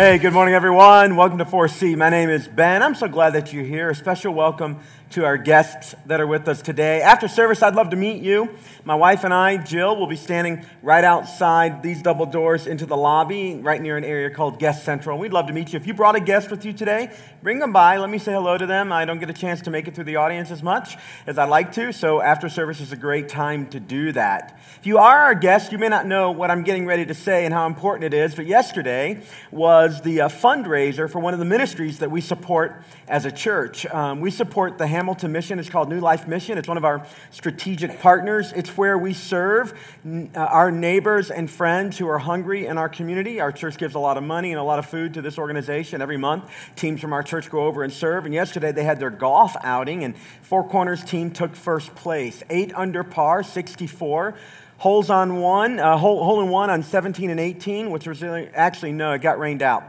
Hey, good morning, everyone. Welcome to 4C. My name is Ben. I'm so glad that you're here. A special welcome to our guests that are with us today. After service, I'd love to meet you. My wife and I, Jill, will be standing right outside these double doors into the lobby, right near an area called Guest Central. We'd love to meet you. If you brought a guest with you today, bring them by. Let me say hello to them. I don't get a chance to make it through the audience as much as I'd like to, so after service is a great time to do that. If you are our guest, you may not know what I'm getting ready to say and how important it is, but yesterday was the uh, fundraiser for one of the ministries that we support as a church. Um, we support the Hamilton Mission. It's called New Life Mission. It's one of our strategic partners. It's where we serve uh, our neighbors and friends who are hungry in our community. Our church gives a lot of money and a lot of food to this organization every month. Teams from our church go over and serve. And yesterday they had their golf outing, and Four Corners team took first place, eight under par, 64 holes on one, uh, hole, hole in one on 17 and 18, which was really, actually, no, it got rained out.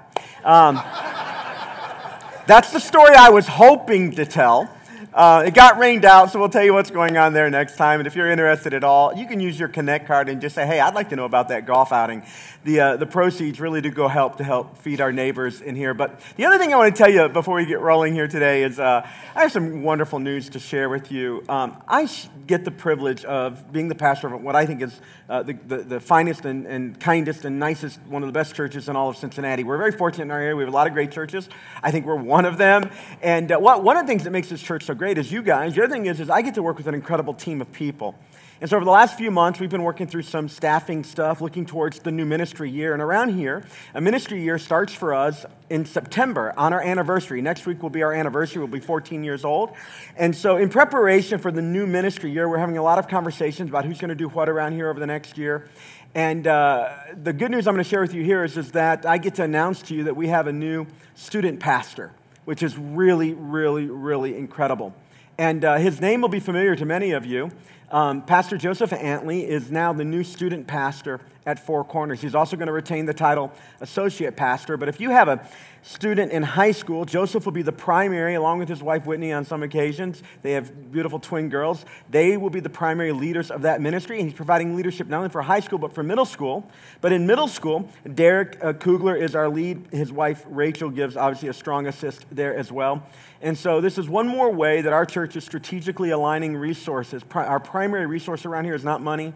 Um, that's the story I was hoping to tell. Uh, it got rained out, so we'll tell you what's going on there next time. And if you're interested at all, you can use your Connect card and just say, hey, I'd like to know about that golf outing. The, uh, the proceeds really do go help to help feed our neighbors in here. But the other thing I want to tell you before we get rolling here today is uh, I have some wonderful news to share with you. Um, I get the privilege of being the pastor of what I think is uh, the, the, the, finest and, and kindest and nicest, one of the best churches in all of Cincinnati. We're very fortunate in our area. We have a lot of great churches. I think we're one of them. And uh, what, one of the things that makes this church so great as you guys. The other thing is, is I get to work with an incredible team of people. And so, over the last few months, we've been working through some staffing stuff, looking towards the new ministry year. And around here, a ministry year starts for us in September on our anniversary. Next week will be our anniversary. We'll be 14 years old. And so, in preparation for the new ministry year, we're having a lot of conversations about who's going to do what around here over the next year. And uh, the good news I'm going to share with you here is, is that I get to announce to you that we have a new student pastor, which is really, really, really incredible. And uh, his name will be familiar to many of you. Um, pastor Joseph Antley is now the new student pastor at Four Corners. He's also going to retain the title associate pastor. But if you have a student in high school, Joseph will be the primary, along with his wife Whitney on some occasions. They have beautiful twin girls. They will be the primary leaders of that ministry. And he's providing leadership not only for high school, but for middle school. But in middle school, Derek uh, Kugler is our lead. His wife Rachel gives obviously a strong assist there as well. And so, this is one more way that our church is strategically aligning resources. Our primary resource around here is not money.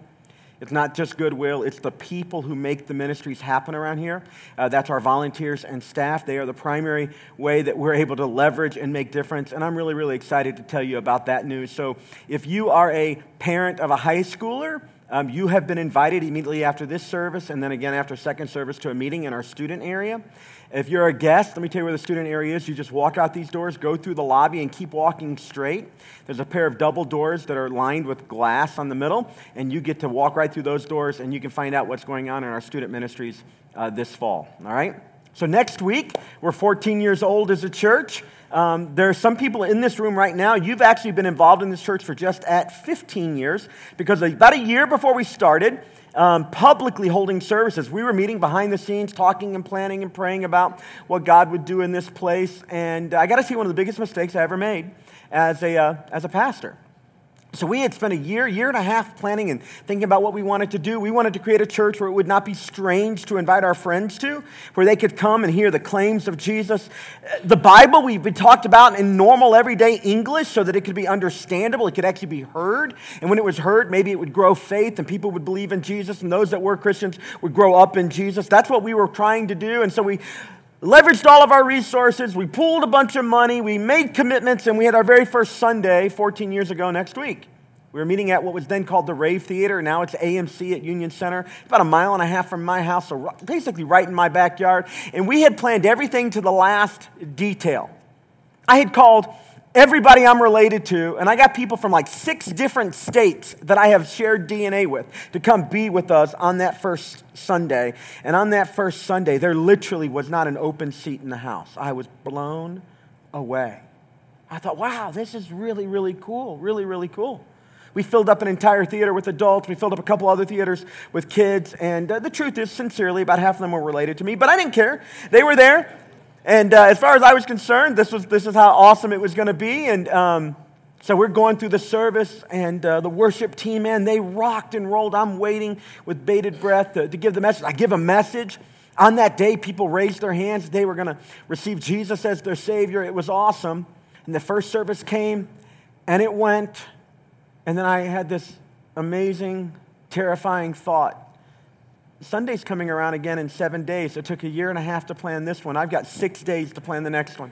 It's not just goodwill, it's the people who make the ministries happen around here. Uh, that's our volunteers and staff. They are the primary way that we're able to leverage and make difference. And I'm really, really excited to tell you about that news. So, if you are a parent of a high schooler, um, you have been invited immediately after this service and then again after second service to a meeting in our student area. If you're a guest, let me tell you where the student area is. You just walk out these doors, go through the lobby, and keep walking straight. There's a pair of double doors that are lined with glass on the middle, and you get to walk right through those doors, and you can find out what's going on in our student ministries uh, this fall. All right? So, next week, we're 14 years old as a church. Um, there are some people in this room right now, you've actually been involved in this church for just at 15 years because about a year before we started, um, publicly holding services. We were meeting behind the scenes, talking and planning and praying about what God would do in this place. And I got to see one of the biggest mistakes I ever made as a, uh, as a pastor. So we had spent a year, year and a half planning and thinking about what we wanted to do. We wanted to create a church where it would not be strange to invite our friends to, where they could come and hear the claims of Jesus. Uh, the Bible we talked about in normal everyday English so that it could be understandable, it could actually be heard. And when it was heard, maybe it would grow faith and people would believe in Jesus and those that were Christians would grow up in Jesus. That's what we were trying to do. And so we leveraged all of our resources, we pooled a bunch of money, we made commitments, and we had our very first Sunday 14 years ago next week. We were meeting at what was then called the Rave Theater. Now it's AMC at Union Center, about a mile and a half from my house, so basically right in my backyard. And we had planned everything to the last detail. I had called everybody I'm related to, and I got people from like six different states that I have shared DNA with to come be with us on that first Sunday. And on that first Sunday, there literally was not an open seat in the house. I was blown away. I thought, wow, this is really, really cool. Really, really cool. We filled up an entire theater with adults. We filled up a couple other theaters with kids. And uh, the truth is, sincerely, about half of them were related to me, but I didn't care. They were there. And uh, as far as I was concerned, this, was, this is how awesome it was going to be. And um, so we're going through the service, and uh, the worship team, man, they rocked and rolled. I'm waiting with bated breath to, to give the message. I give a message. On that day, people raised their hands. They were going to receive Jesus as their Savior. It was awesome. And the first service came and it went. And then I had this amazing, terrifying thought. Sunday's coming around again in seven days. It took a year and a half to plan this one. I've got six days to plan the next one.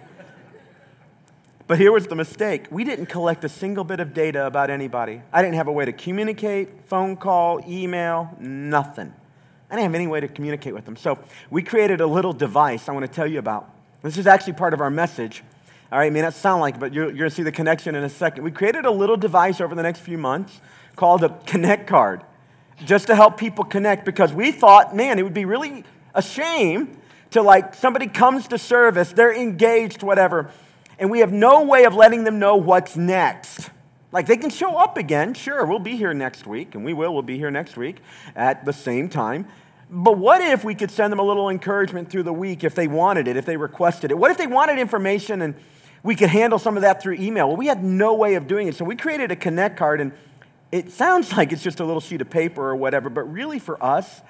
But here was the mistake. We didn't collect a single bit of data about anybody. I didn't have a way to communicate, phone call, email, nothing. I didn't have any way to communicate with them. So we created a little device I want to tell you about. This is actually part of our message. All right, it may not sound like it, but you're, you're going to see the connection in a second. We created a little device over the next few months called a Connect card just to help people connect because we thought, man, it would be really a shame to like somebody comes to service, they're engaged, whatever, and we have no way of letting them know what's next. Like they can show up again, sure, we'll be here next week, and we will, we'll be here next week at the same time. But what if we could send them a little encouragement through the week if they wanted it, if they requested it? What if they wanted information and we could handle some of that through email? Well, we had no way of doing it. So we created a Connect card, and it sounds like it's just a little sheet of paper or whatever, but really for us,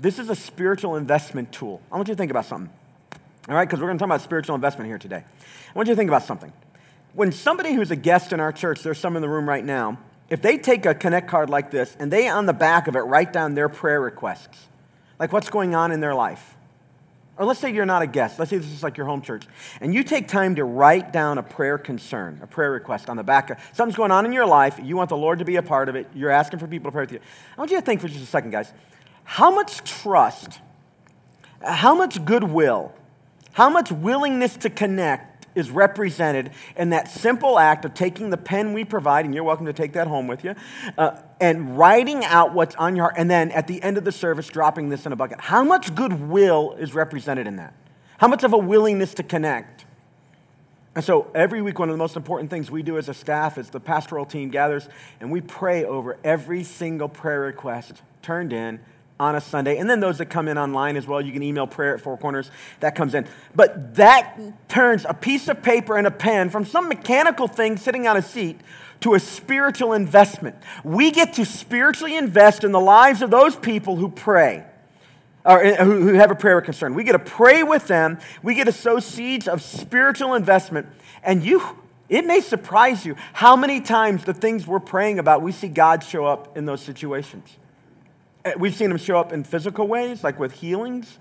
this is a spiritual investment tool. I want you to think about something. All right, because we're going to talk about spiritual investment here today. I want you to think about something. When somebody who's a guest in our church, there's some in the room right now, if they take a Connect card like this and they on the back of it write down their prayer requests, like what's going on in their life. Or let's say you're not a guest. Let's say this is like your home church. And you take time to write down a prayer concern, a prayer request on the back. Of, something's going on in your life. You want the Lord to be a part of it. You're asking for people to pray with you. I want you to think for just a second, guys. How much trust, how much goodwill, how much willingness to connect is represented in that simple act of taking the pen we provide, and you're welcome to take that home with you, uh, and writing out what's on your heart, and then at the end of the service, dropping this in a bucket. How much goodwill is represented in that? How much of a willingness to connect? And so every week, one of the most important things we do as a staff is the pastoral team gathers and we pray over every single prayer request turned in on a Sunday. And then those that come in online as well, you can email prayer at Four Corners, that comes in. But that turns a piece of paper and a pen from some mechanical thing sitting on a seat to a spiritual investment. We get to spiritually invest in the lives of those people who pray. Or uh, who have a prayer concern. We get to pray with them. We get to sow seeds of spiritual investment. And you, it may surprise you how many times the things we're praying about, we see God show up in those situations. Eh, we've seen him show up in physical ways, like with healings.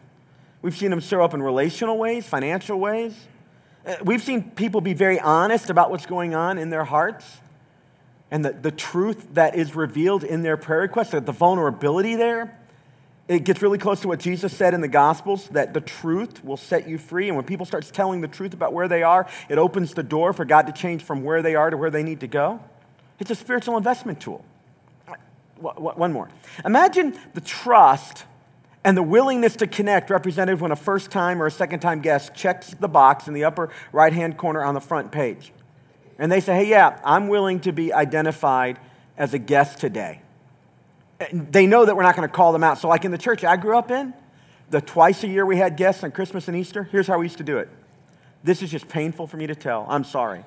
We've seen him show up in relational ways, financial ways. Eh, we've seen people be very honest about what's going on in their hearts and the, the truth that is revealed in their prayer requests, the vulnerability there. It gets really close to what Jesus said in the Gospels that the truth will set you free. And when people start telling the truth about where they are, it opens the door for God to change from where they are to where they need to go. It's a spiritual investment tool one more. Imagine the trust and the willingness to connect represented when a first time or a second time guest checks the box in the upper right hand corner on the front page. And they say, hey, yeah, I'm willing to be identified as a guest today. And they know that we're not going to call them out. So, like in the church I grew up in, the twice a year we had guests on Christmas and Easter, here's how we used to do it. This is just painful for me to tell. I'm sorry.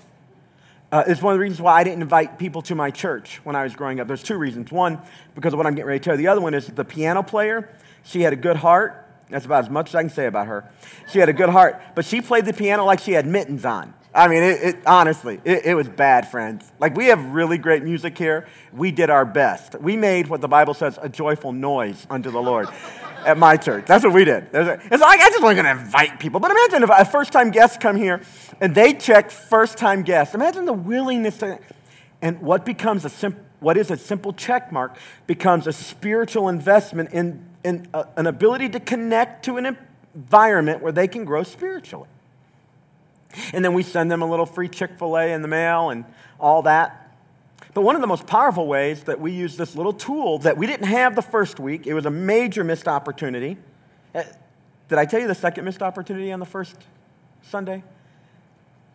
Uh, it's one of the reasons why I didn't invite people to my church when I was growing up. There's two reasons. One, because of what I'm getting ready to tell you. The other one is the piano player. She had a good heart. That's about as much as I can say about her. She had a good heart, but she played the piano like she had mittens on. I mean, it, it honestly, it, it was bad, friends. Like, we have really great music here. We did our best. We made what the Bible says a joyful noise unto the Lord at my church. That's what we did. It's like, I just wasn't going to invite people. But imagine if a first time guest come here and they check first time guests. Imagine the willingness to, and what becomes a simple, what is a simple check mark becomes a spiritual investment in, in a, an ability to connect to an environment where they can grow spiritually. And then we send them a little free Chick fil A in the mail and all that. But one of the most powerful ways that we use this little tool that we didn't have the first week, it was a major missed opportunity. Uh, did I tell you the second missed opportunity on the first Sunday?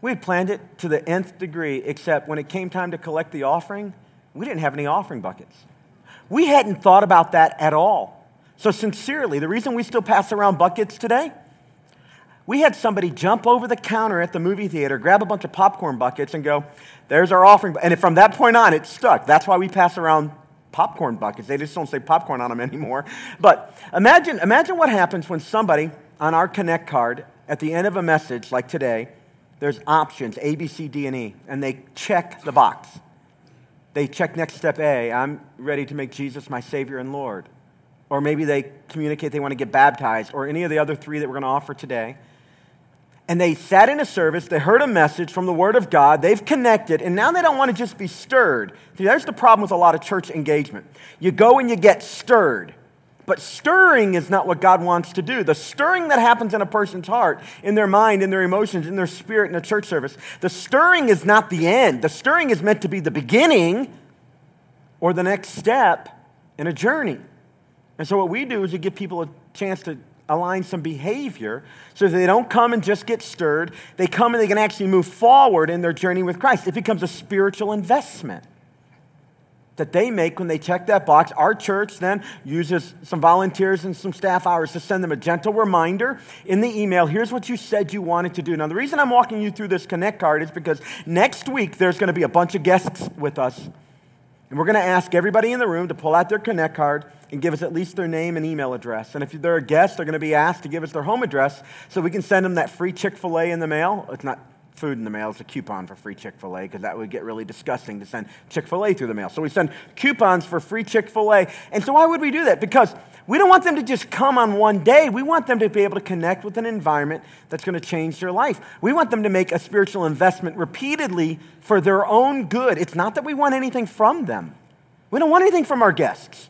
We had planned it to the nth degree, except when it came time to collect the offering, we didn't have any offering buckets. We hadn't thought about that at all. So, sincerely, the reason we still pass around buckets today we had somebody jump over the counter at the movie theater, grab a bunch of popcorn buckets, and go, There's our offering. And from that point on, it stuck. That's why we pass around popcorn buckets. They just don't say popcorn on them anymore. But imagine, imagine what happens when somebody on our Connect card at the end of a message like today, there's options A, B, C, D, and E, and they check the box. They check next step A, I'm ready to make Jesus my Savior and Lord. Or maybe they communicate they want to get baptized, or any of the other three that we're going to offer today. And they sat in a service, they heard a message from the Word of God, they've connected, and now they don't want to just be stirred. See, there's the problem with a lot of church engagement. You go and you get stirred. But stirring is not what God wants to do. The stirring that happens in a person's heart, in their mind, in their emotions, in their spirit in a church service, the stirring is not the end. The stirring is meant to be the beginning or the next step in a journey. And so what we do is we give people a chance to align some behavior so that they don't come and just get stirred. They come and they can actually move forward in their journey with Christ. It becomes a spiritual investment that they make when they check that box. Our church then uses some volunteers and some staff hours to send them a gentle reminder in the email. Here's what you said you wanted to do. Now, the reason I'm walking you through this Connect card is because next week there's going to be a bunch of guests with us. And we're going to ask everybody in the room to pull out their Connect card and give us at least their name and email address. And if they're a guest, they're going to be asked to give us their home address so we can send them that free Chick fil A in the mail. It's not food in the mail. It's a coupon for free Chick fil A because that would get really disgusting to send Chick fil A through the mail. So we send coupons for free Chick fil A. And so why would we do that? Because we don't want them to just come on one day. We want them to be able to connect with an environment that's going to change their life. We want them to make a spiritual investment repeatedly for their own good. It's not that we want anything from them, we don't want anything from our guests.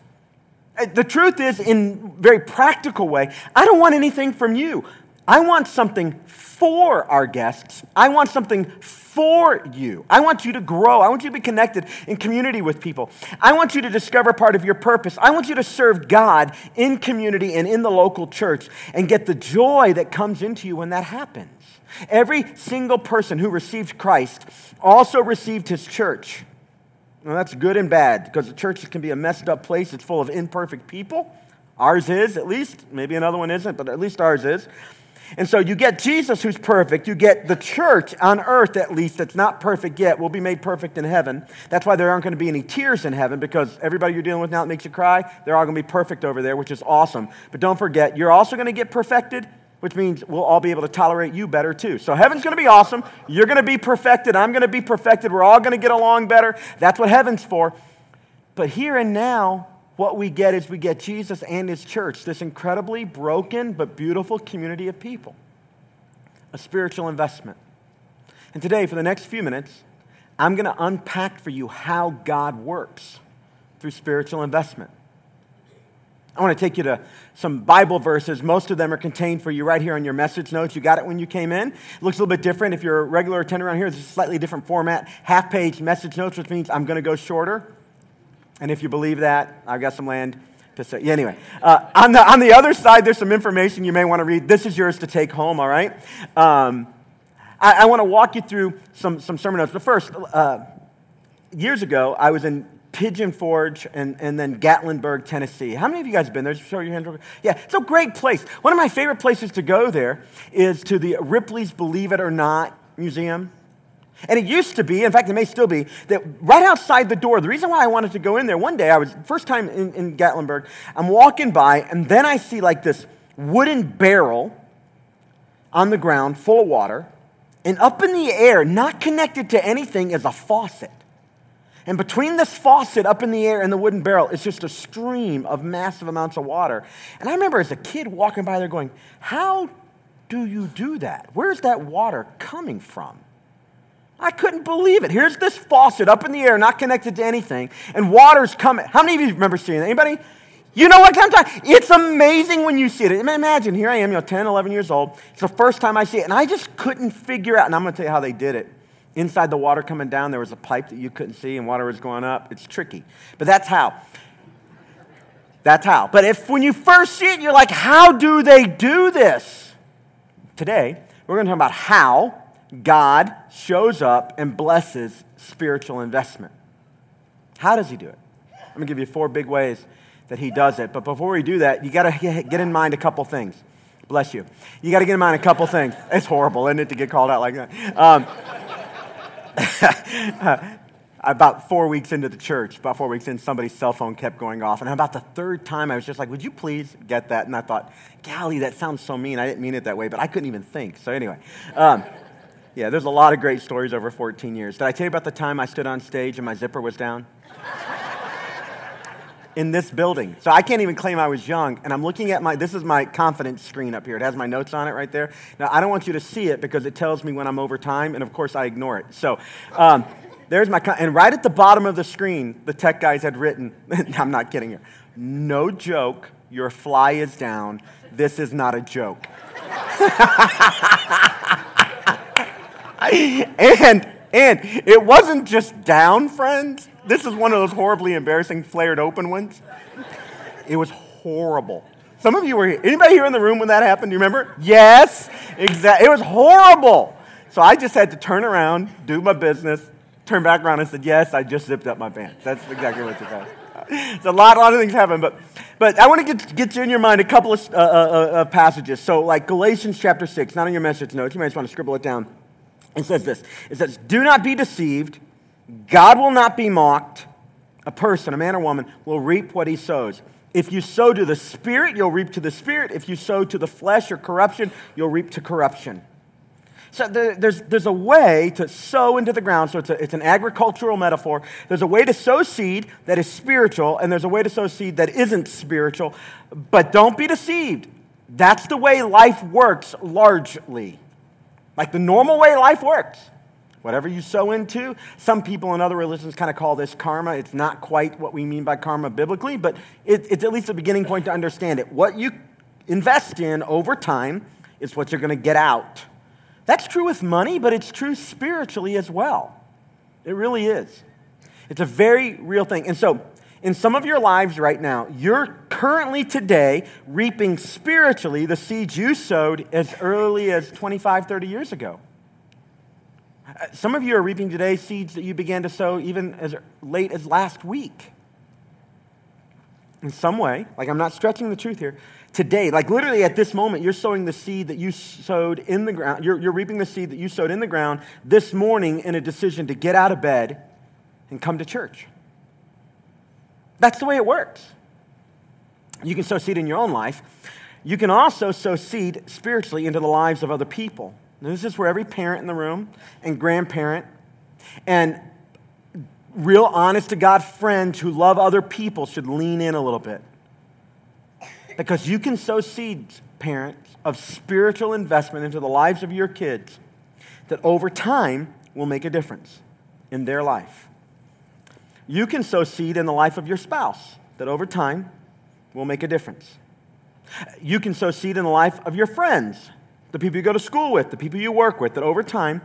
Uh, the truth is, in very practical way, I don't want anything from you. I want something for our guests. I want something for you. I want you to grow. I want you to be connected in community with people. I want you to discover part of your purpose. I want you to serve God in community and in the local church and get the joy that comes into you when that happens. Every single person who received Christ also received his church. Now, that's good and bad because the church can be a messed up place. It's full of imperfect people. Ours is, at least. Maybe another one isn't, but at least ours is. And so you get Jesus who's perfect. You get the church on earth, at least, that's not perfect yet, will be made perfect in heaven. That's why there aren't going to be any tears in heaven because everybody you're dealing with now that makes you cry, they're all going to be perfect over there, which is awesome. But don't forget, you're also going to get perfected, which means we'll all be able to tolerate you better too. So heaven's going to be awesome. You're going to be perfected. I'm going to be perfected. We're all going to get along better. That's what heaven's for. But here and now, what we get is we get Jesus and his church, this incredibly broken but beautiful community of people, a spiritual investment. And today, for the next few minutes, I'm going to unpack for you how God works through spiritual investment. I want to take you to some Bible verses. Most of them are contained for you right here on your message notes. You got it when you came in. It looks a little bit different. If you're a regular attendant around here, it's a slightly different format. Half page message notes, which means I'm going to go shorter. And if you believe that, I've got some land to say. Yeah, anyway, uh, on, the, on the other side, there's some information you may want to read. This is yours to take home, all right? Um, I, I want to walk you through some, some sermon notes. But first, uh, years ago, I was in Pigeon Forge and, and then Gatlinburg, Tennessee. How many of you guys have been there? Just show your hands. Yeah, it's a great place. One of my favorite places to go there is to the Ripley's Believe It or Not Museum. And it used to be, in fact, it may still be, that right outside the door, the reason why I wanted to go in there, one day I was, first time in, in Gatlinburg, I'm walking by, and then I see like this wooden barrel on the ground full of water, and up in the air, not connected to anything, is a faucet. And between this faucet up in the air and the wooden barrel is just a stream of massive amounts of water. And I remember as a kid walking by there going, How do you do that? Where's that water coming from? I couldn't believe it. Here's this faucet up in the air, not connected to anything, and water's coming. How many of you remember seeing that? Anybody? You know what I'm talking It's amazing when you see it. Imagine, here I am, you know, 10, 11 years old. It's the first time I see it, and I just couldn't figure out, and I'm going to tell you how they did it. Inside the water coming down, there was a pipe that you couldn't see, and water was going up. It's tricky. But that's how. That's how. But if when you first see it, you're like, how do they do this? Today, we're going to talk about how God shows up and blesses spiritual investment. How does he do it? I'm going to give you four big ways that he does it. But before we do that, you got to get in mind a couple things. Bless you. You got to get in mind a couple things. It's horrible, isn't it, to get called out like that? Um, about four weeks into the church, about four weeks in, somebody's cell phone kept going off. And about the third time, I was just like, Would you please get that? And I thought, Golly, that sounds so mean. I didn't mean it that way, but I couldn't even think. So, anyway, um, yeah, there's a lot of great stories over 14 years. Did I tell you about the time I stood on stage and my zipper was down? in this building. So I can't even claim I was young. And I'm looking at my, this is my confidence screen up here. It has my notes on it right there. Now, I don't want you to see it because it tells me when I'm over time. And of course, I ignore it. So, um, there's my, and right at the bottom of the screen, the tech guys had written, I'm not kidding you, no joke, your fly is down. This is not a joke. and, and it wasn't just down, friends. This is one of those horribly embarrassing flared open ones. It was horrible. Some of you were here. Anybody here in the room when that happened? Do you remember? Yes, exactly. It was horrible. So I just had to turn around, do my business, turn back around and said, Yes, I just zipped up my pants. That's exactly what you got. So a lot, a lot of things happen, but, but I want to get, get you in your mind a couple of uh, uh, uh, passages. So, like Galatians chapter 6, not in your message notes, you might just want to scribble it down. It says this It says, Do not be deceived. God will not be mocked. A person, a man or woman, will reap what he sows. If you sow to the Spirit, you'll reap to the Spirit. If you sow to the flesh or corruption, you'll reap to corruption. So there's, there's a way to sow into the ground. So it's, a, it's an agricultural metaphor. There's a way to sow seed that is spiritual, and there's a way to sow seed that isn't spiritual. But don't be deceived. That's the way life works largely. Like the normal way life works. Whatever you sow into, some people in other religions kind of call this karma. It's not quite what we mean by karma biblically, but it, it's at least a beginning point to understand it. What you invest in over time is what you're going to get out. That's true with money, but it's true spiritually as well. It really is. It's a very real thing. And so, in some of your lives right now, you're currently today reaping spiritually the seeds you sowed as early as 25, 30 years ago. Uh, some of you are reaping today seeds that you began to sow even as late as last week. In some way, like I'm not stretching the truth here, today, like literally at this moment, you're sowing the seed that you sowed in the ground. You're, you're reaping the seed that you sowed in the ground this morning in a decision to get out of bed and come to church. That's the way it works. You can sow seed in your own life. You can also sow seed spiritually into the lives of other people. Now, this is where every parent in the room and grandparent and real honest to God friends who love other people should lean in a little bit. Because you can sow seeds, parents, of spiritual investment into the lives of your kids that over time will make a difference in their life. You can sow seed in the life of your spouse that over time will make a difference. You can sow seed in the life of your friends, the people you go to school with, the people you work with, that over time,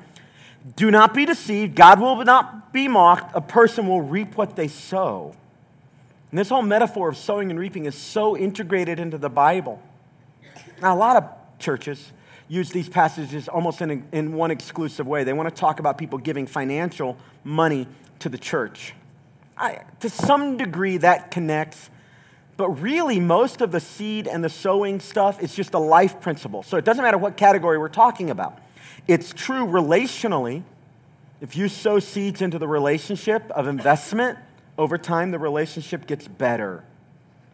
do not be deceived. God will not be mocked. A person will reap what they sow. And this whole metaphor of sowing and reaping is so integrated into the Bible. Now, a lot of churches use these passages almost in, in one exclusive way. They want to talk about people giving financial money to the church. I, to some degree, that connects. But really, most of the seed and the sowing stuff is just a life principle. So it doesn't matter what category we're talking about. It's true relationally. If you sow seeds into the relationship of investment, over time, the relationship gets better.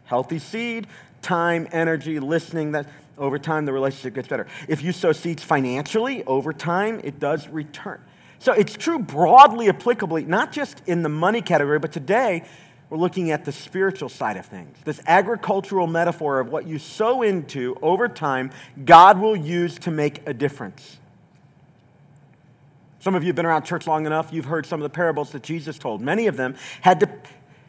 Healthy seed, time, energy, listening, that over time the relationship gets better. If you sow seeds financially, over time it does return. So it's true broadly applicably, not just in the money category, but today we're looking at the spiritual side of things. This agricultural metaphor of what you sow into over time, God will use to make a difference. Some of you have been around church long enough, you've heard some of the parables that Jesus told. Many of them had to,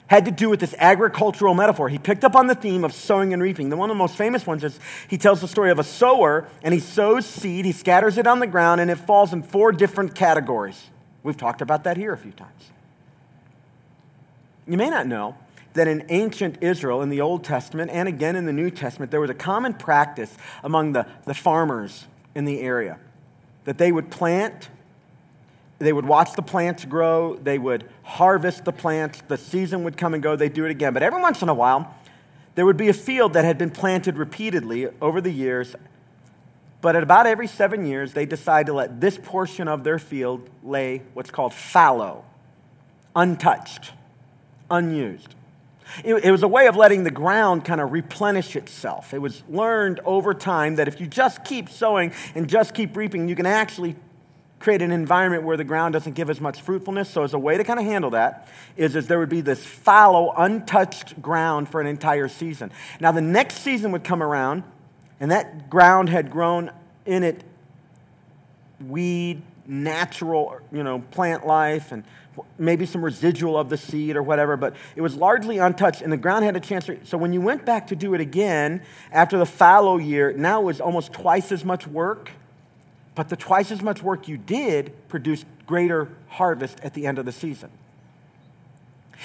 had to do with this agricultural metaphor. He picked up on the theme of sowing and reaping. The one of the most famous ones is he tells the story of a sower, and he sows seed, he scatters it on the ground, and it falls in four different categories. We've talked about that here a few times. You may not know that in ancient Israel, in the Old Testament, and again in the New Testament, there was a common practice among the, the farmers in the area that they would plant they would watch the plants grow, they would harvest the plants, the season would come and go, they'd do it again. But every once in a while, there would be a field that had been planted repeatedly over the years. But at about every seven years, they decide to let this portion of their field lay what's called fallow. untouched, unused. It, it, was a way of letting the ground kind of replenish itself. It was learned over time that if you just keep sowing and just keep reaping, you can actually create an environment where the ground doesn't give as much fruitfulness. So, as a way to kind of handle that, is, is there would be this fallow, untouched ground for an entire season. Now, the next season would come around, and that ground had grown in it weed, natural, you know, plant life, and maybe some residual of the seed or whatever, but it was largely untouched, and the ground had a chance. To, so when you went back to do it again after the fallow year, now it was almost twice as much work but the twice as much work you did produced greater harvest at the end of the season.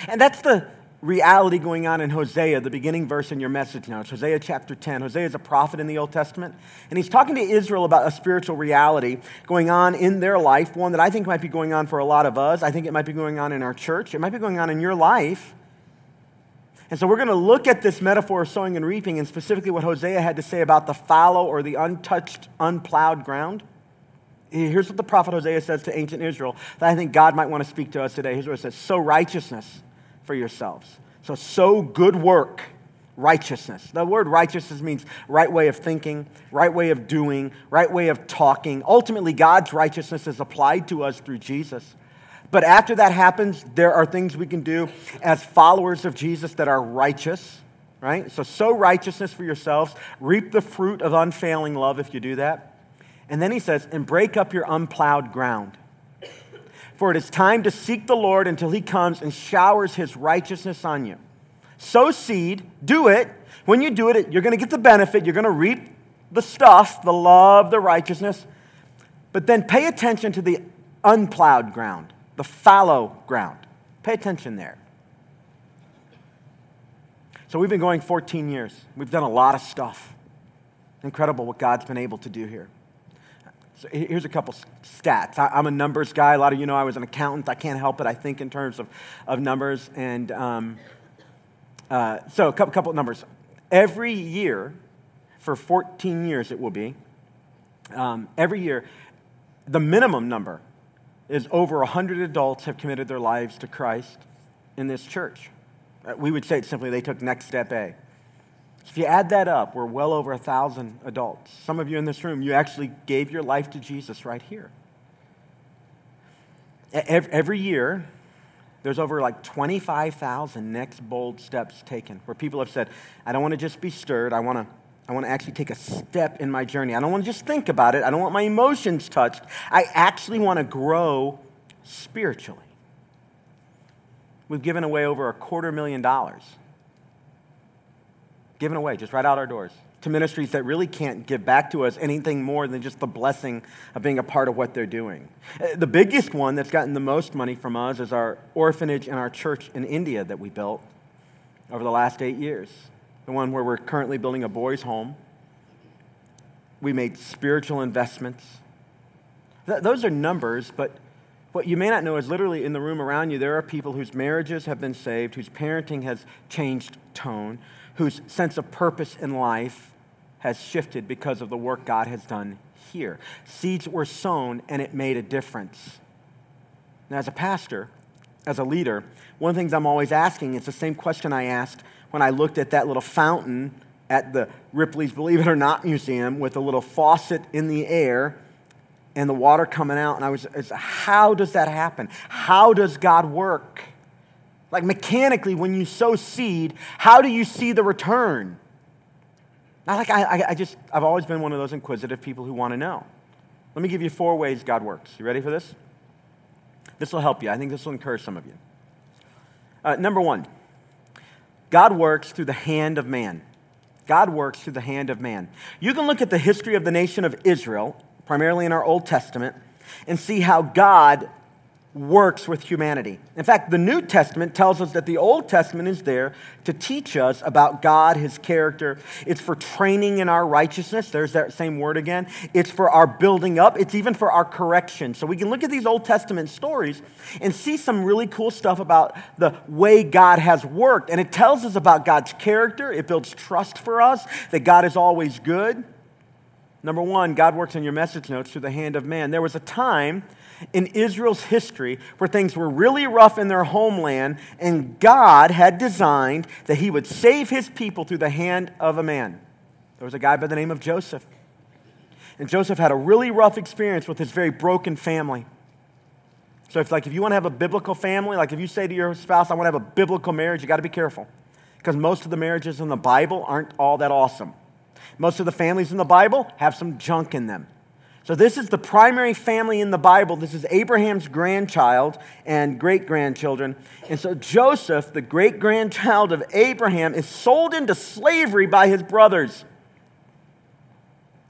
And that's the reality going on in Hosea, the beginning verse in your message now. It's Hosea chapter 10. Hosea is a prophet in the Old Testament, and he's talking to Israel about a spiritual reality going on in their life, one that I think might be going on for a lot of us. I think it might be going on in our church, it might be going on in your life. And so we're going to look at this metaphor of sowing and reaping, and specifically what Hosea had to say about the fallow or the untouched, unplowed ground. Here's what the prophet Hosea says to ancient Israel that I think God might want to speak to us today. Here's what it says Sow righteousness for yourselves. So, sow good work, righteousness. The word righteousness means right way of thinking, right way of doing, right way of talking. Ultimately, God's righteousness is applied to us through Jesus. But after that happens, there are things we can do as followers of Jesus that are righteous, right? So, sow righteousness for yourselves, reap the fruit of unfailing love if you do that. And then he says, and break up your unplowed ground. For it is time to seek the Lord until he comes and showers his righteousness on you. Sow seed, do it. When you do it, you're going to get the benefit. You're going to reap the stuff, the love, the righteousness. But then pay attention to the unplowed ground, the fallow ground. Pay attention there. So we've been going 14 years. We've done a lot of stuff. Incredible what God's been able to do here. So here's a couple stats. I, am a numbers guy. A lot of you know I was an accountant. I can't help it. I think in terms of, of numbers. And um, uh, so a couple, couple numbers. Every year, for 14 years it will be, um, every year, the minimum number is over 100 adults have committed their lives to Christ in this church. Uh, we would say it simply they took next step A. If you add that up, we're well over a thousand adults. Some of you in this room, you actually gave your life to Jesus right here. Every year, there's over like 25,000 next bold steps taken where people have said, I don't want to just be stirred. I want to, I want to actually take a step in my journey. I don't want to just think about it. I don't want my emotions touched. I actually want to grow spiritually. We've given away over a quarter million dollars given away just right out our doors to ministries that really can't give back to us anything more than just the blessing of being a part of what they're doing. Uh, the biggest one that's gotten the most money from us is our orphanage and our church in India that we built over the last eight years. The one where we're currently building a boys' home. We made spiritual investments. Th- those are numbers, but what you may not know is literally in the room around you, there are people whose marriages have been saved, whose parenting has changed tone, whose sense of purpose in life has shifted because of the work God has done here. Seeds were sown and it made a difference. Now, as a pastor, as a leader, one of the things I'm always asking, it's the same question I asked when I looked at that little fountain at the Ripley's Believe It or Not Museum with a little faucet in the air and the water coming out. And I was, how does that happen? How does God work? Like mechanically, when you sow seed, how do you see the return? Not like I, I just, I've always been one of those inquisitive people who want to know. Let me give you four ways God works. You ready for this? This will help you. I think this will encourage some of you. Uh, number one, God works through the hand of man. God works through the hand of man. You can look at the history of the nation of Israel, primarily in our Old Testament, and see how God works with humanity. In fact, the New Testament tells us that the Old Testament is there to teach us about God, His character. It's for training in our righteousness. There's that same word again. It's for our building up. It's even for our correction. So we can look at these Old Testament stories and see some really cool stuff about the way God has worked. And it tells us about God's character. It builds trust for us that God is always good. Number one, God works in your message notes through the hand of man. There was a time in Israel's history where things were really rough in their homeland, and God had designed that He would save His people through the hand of a man. There was a guy by the name of Joseph. And Joseph had a really rough experience with his very broken family. So, if, like, if you want to have a biblical family, like if you say to your spouse, I want to have a biblical marriage, you got to be careful. Because most of the marriages in the Bible aren't all that awesome. Most of the families in the Bible have some junk in them. So, this is the primary family in the Bible. This is Abraham's grandchild and great grandchildren. And so, Joseph, the great grandchild of Abraham, is sold into slavery by his brothers.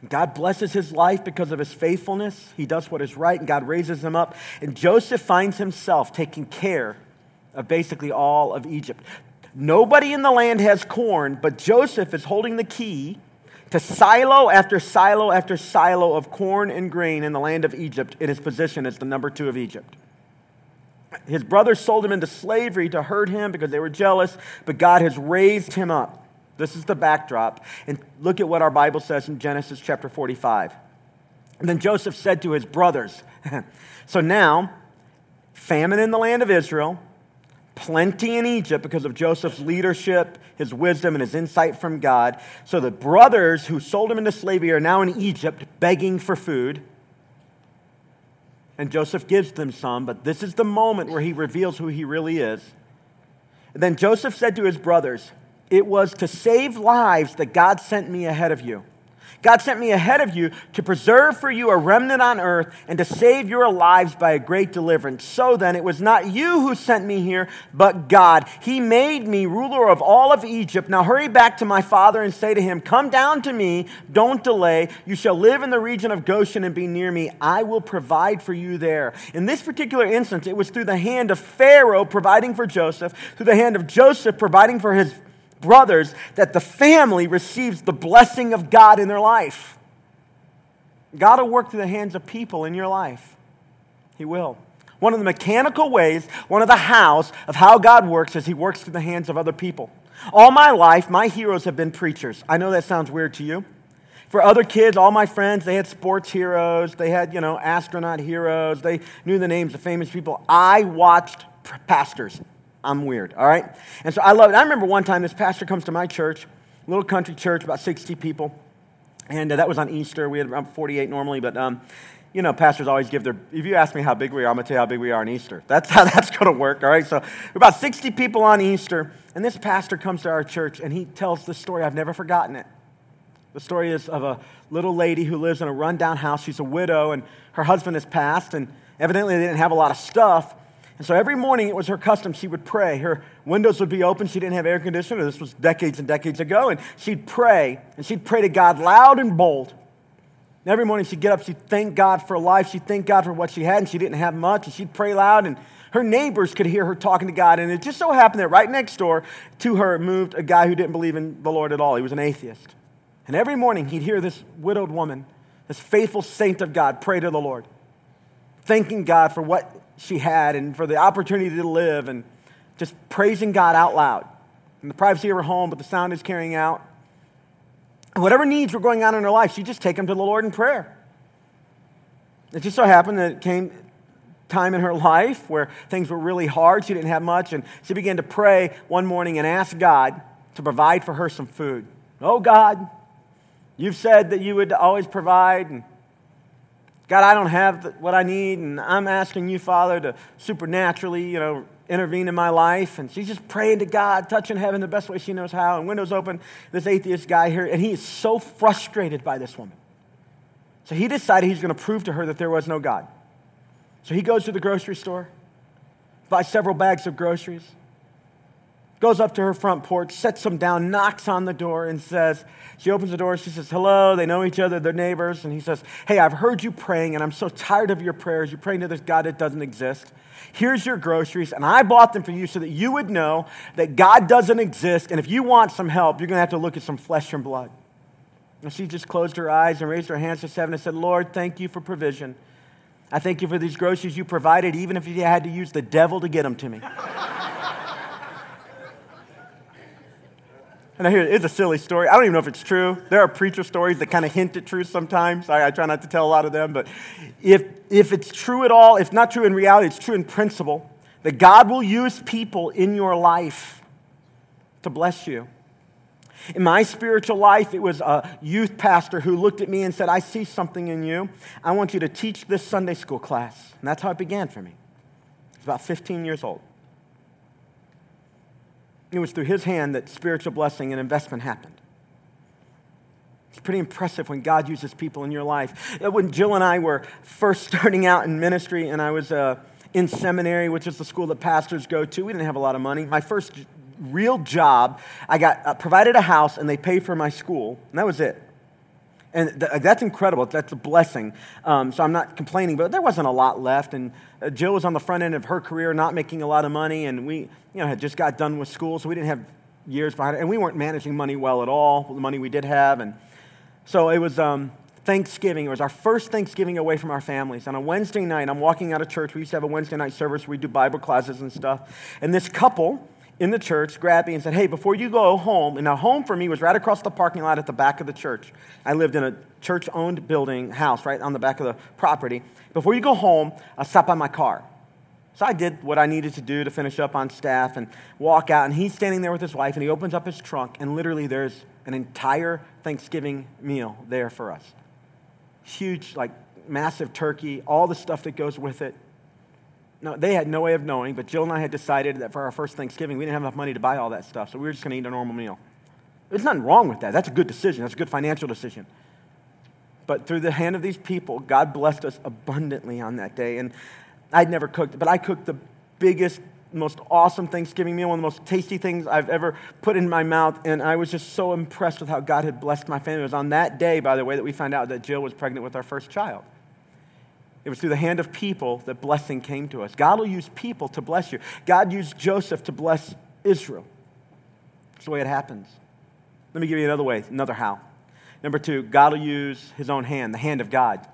God blesses his life because of his faithfulness. He does what is right, and God raises him up. And Joseph finds himself taking care of basically all of Egypt. Nobody in the land has corn, but Joseph is holding the key to silo after silo after silo of corn and grain in the land of Egypt in his position as the number two of Egypt. His brothers sold him into slavery to hurt him because they were jealous, but God has raised him up. This is the backdrop. And look at what our Bible says in Genesis chapter 45. And then Joseph said to his brothers, So now, famine in the land of Israel, plenty in Egypt because of Joseph's leadership, his wisdom, and his insight from God. So the brothers who sold him into slavery are now in Egypt begging for food. And Joseph gives them some, but this is the moment where he reveals who he really is. And then Joseph said to his brothers, It was to save lives that God sent me ahead of you. God sent me ahead of you to preserve for you a remnant on earth and to save your lives by a great deliverance. So then, it was not you who sent me here, but God. He made me ruler of all of Egypt. Now hurry back to my father and say to him, Come down to me, don't delay. You shall live in the region of Goshen and be near me. I will provide for you there. In this particular instance, it was through the hand of Pharaoh providing for Joseph, through the hand of Joseph providing for his brothers that the family receives the blessing of God in their life. God will work through the hands of people in your life. He will. One of the mechanical ways, one of the hows of how God works is He works through the hands of other people. All my life, my heroes have been preachers. I know that sounds weird to you. For other kids, all my friends, they had sports heroes, they had, you know, astronaut heroes, they knew the names of famous people. I watched pastors. I'm weird, all right? And so I love it. I remember one time this pastor comes to my church, little country church, about 60 people. And uh, that was on Easter. We had around 48 normally, but um, you know, pastors always give their. If you ask me how big we are, I'm to tell you how big we are on Easter. That's how that's going to work, all right? So, we're about 60 people on Easter, and this pastor comes to our church and he tells this story. I've never forgotten it. The story is of a little lady who lives in a rundown house. She's a widow, and her husband has passed, and evidently they didn't have a lot of stuff. And so every morning it was her custom, she would pray. Her windows would be open. She didn't have air conditioner. This was decades and decades ago. And she'd pray, and she'd pray to God loud and bold. And every morning she'd get up, she'd thank God for life. She'd thank God for what she had, and she didn't have much. And she'd pray loud, and her neighbors could hear her talking to God. And it just so happened that right next door to her moved a guy who didn't believe in the Lord at all. He was an atheist. And every morning he'd hear this widowed woman, this faithful saint of God, pray to the Lord, thanking God for what she had and for the opportunity to live and just praising God out loud in the privacy of her home, but the sound is carrying out. Whatever needs were going on in her life, she'd just take them to the Lord in prayer. It just so happened that it came time in her life where things were really hard. She didn't have much, and she began to pray one morning and ask God to provide for her some food. Oh, God, you've said that you would always provide, and God, I don't have what I need, and I'm asking you, Father, to supernaturally, you know, intervene in my life. And she's just praying to God, touching heaven the best way she knows how. And windows open, this atheist guy here, and he is so frustrated by this woman. So he decided he's going to prove to her that there was no God. So he goes to the grocery store, buys several bags of groceries, goes up to her front porch, sets them down, knocks on the door, and says, She opens the door. She says, Hello. They know each other, they're neighbors. And he says, Hey, I've heard you praying, and I'm so tired of your prayers. You're praying to this God that doesn't exist. Here's your groceries, and I bought them for you so that you would know that God doesn't exist. And if you want some help, you're going to have to look at some flesh and blood. And she just closed her eyes and raised her hands to heaven and said, Lord, thank you for provision. I thank you for these groceries you provided, even if you had to use the devil to get them to me. And I hear it's a silly story. I don't even know if it's true. There are preacher stories that kind of hint at truth sometimes. I, I, try not to tell a lot of them. But if, if it's true at all, if not true in reality, it's true in principle, that God will use people in your life to bless you. In my spiritual life, it was a youth pastor who looked at me and said, I see something in you. I want you to teach this Sunday school class. And that's how it began for me. I was about 15 years old. It was through his hand that spiritual blessing and investment happened. It's pretty impressive when God uses people in your life. Uh, when Jill and I were first starting out in ministry, and I was uh, in seminary, which is the school that pastors go to, we didn't have a lot of money. My first real job. I got uh, provided a house and they paid for my school, and that was it. And th- that's incredible. That's a blessing. Um, so I'm not complaining, but there wasn't a lot left. And uh, Jill was on the front end of her career, not making a lot of money, and we, you know, had just got done with school, so we didn't have years behind it, and we weren't managing money well at all. The money we did have, and so it was. Um, Thanksgiving. It was our first Thanksgiving away from our families. On a Wednesday night, I'm walking out of church. We used to have a Wednesday night service where we do Bible classes and stuff. And this couple in the church grabbed me and said, Hey, before you go home, and now home for me was right across the parking lot at the back of the church. I lived in a church owned building house right on the back of the property. Before you go home, I'll stop by my car. So I did what I needed to do to finish up on staff and walk out. And he's standing there with his wife, and he opens up his trunk, and literally there's an entire Thanksgiving meal there for us. Huge, like massive turkey, all the stuff that goes with it. No, they had no way of knowing, but Jill and I had decided that for our first Thanksgiving, we didn't have enough money to buy all that stuff, so we were just going to eat a normal meal. There's nothing wrong with that. That's a good decision. That's a good financial decision. But through the hand of these people, God blessed us abundantly on that day. And I'd never cooked, but I cooked the biggest, most awesome Thanksgiving meal, one of the most tasty things I've ever put in my mouth. And I was just so impressed with how God had blessed my family. It was on that day, by the way, that we found out that Jill was pregnant with our first child. It was through the hand of people that blessing came to us. God will use people to bless you. God used Joseph to bless Israel. That's the way it happens. Let me give you another way, another how. Number two, God will use his own hand, the hand of God.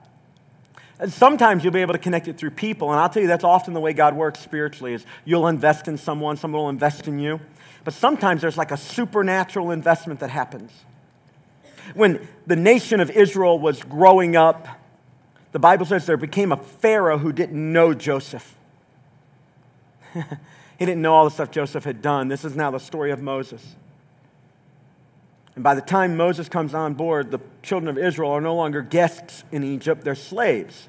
And sometimes you'll be able to connect it through people, and I'll tell you that's often the way God works spiritually is you'll invest in someone, someone will invest in you. But sometimes there's like a supernatural investment that happens. When the nation of Israel was growing up, the Bible says there became a Pharaoh who didn't know Joseph. he didn't know all the stuff Joseph had done. This is now the story of Moses. And by the time Moses comes on board, the children of Israel are no longer guests in Egypt, they're slaves.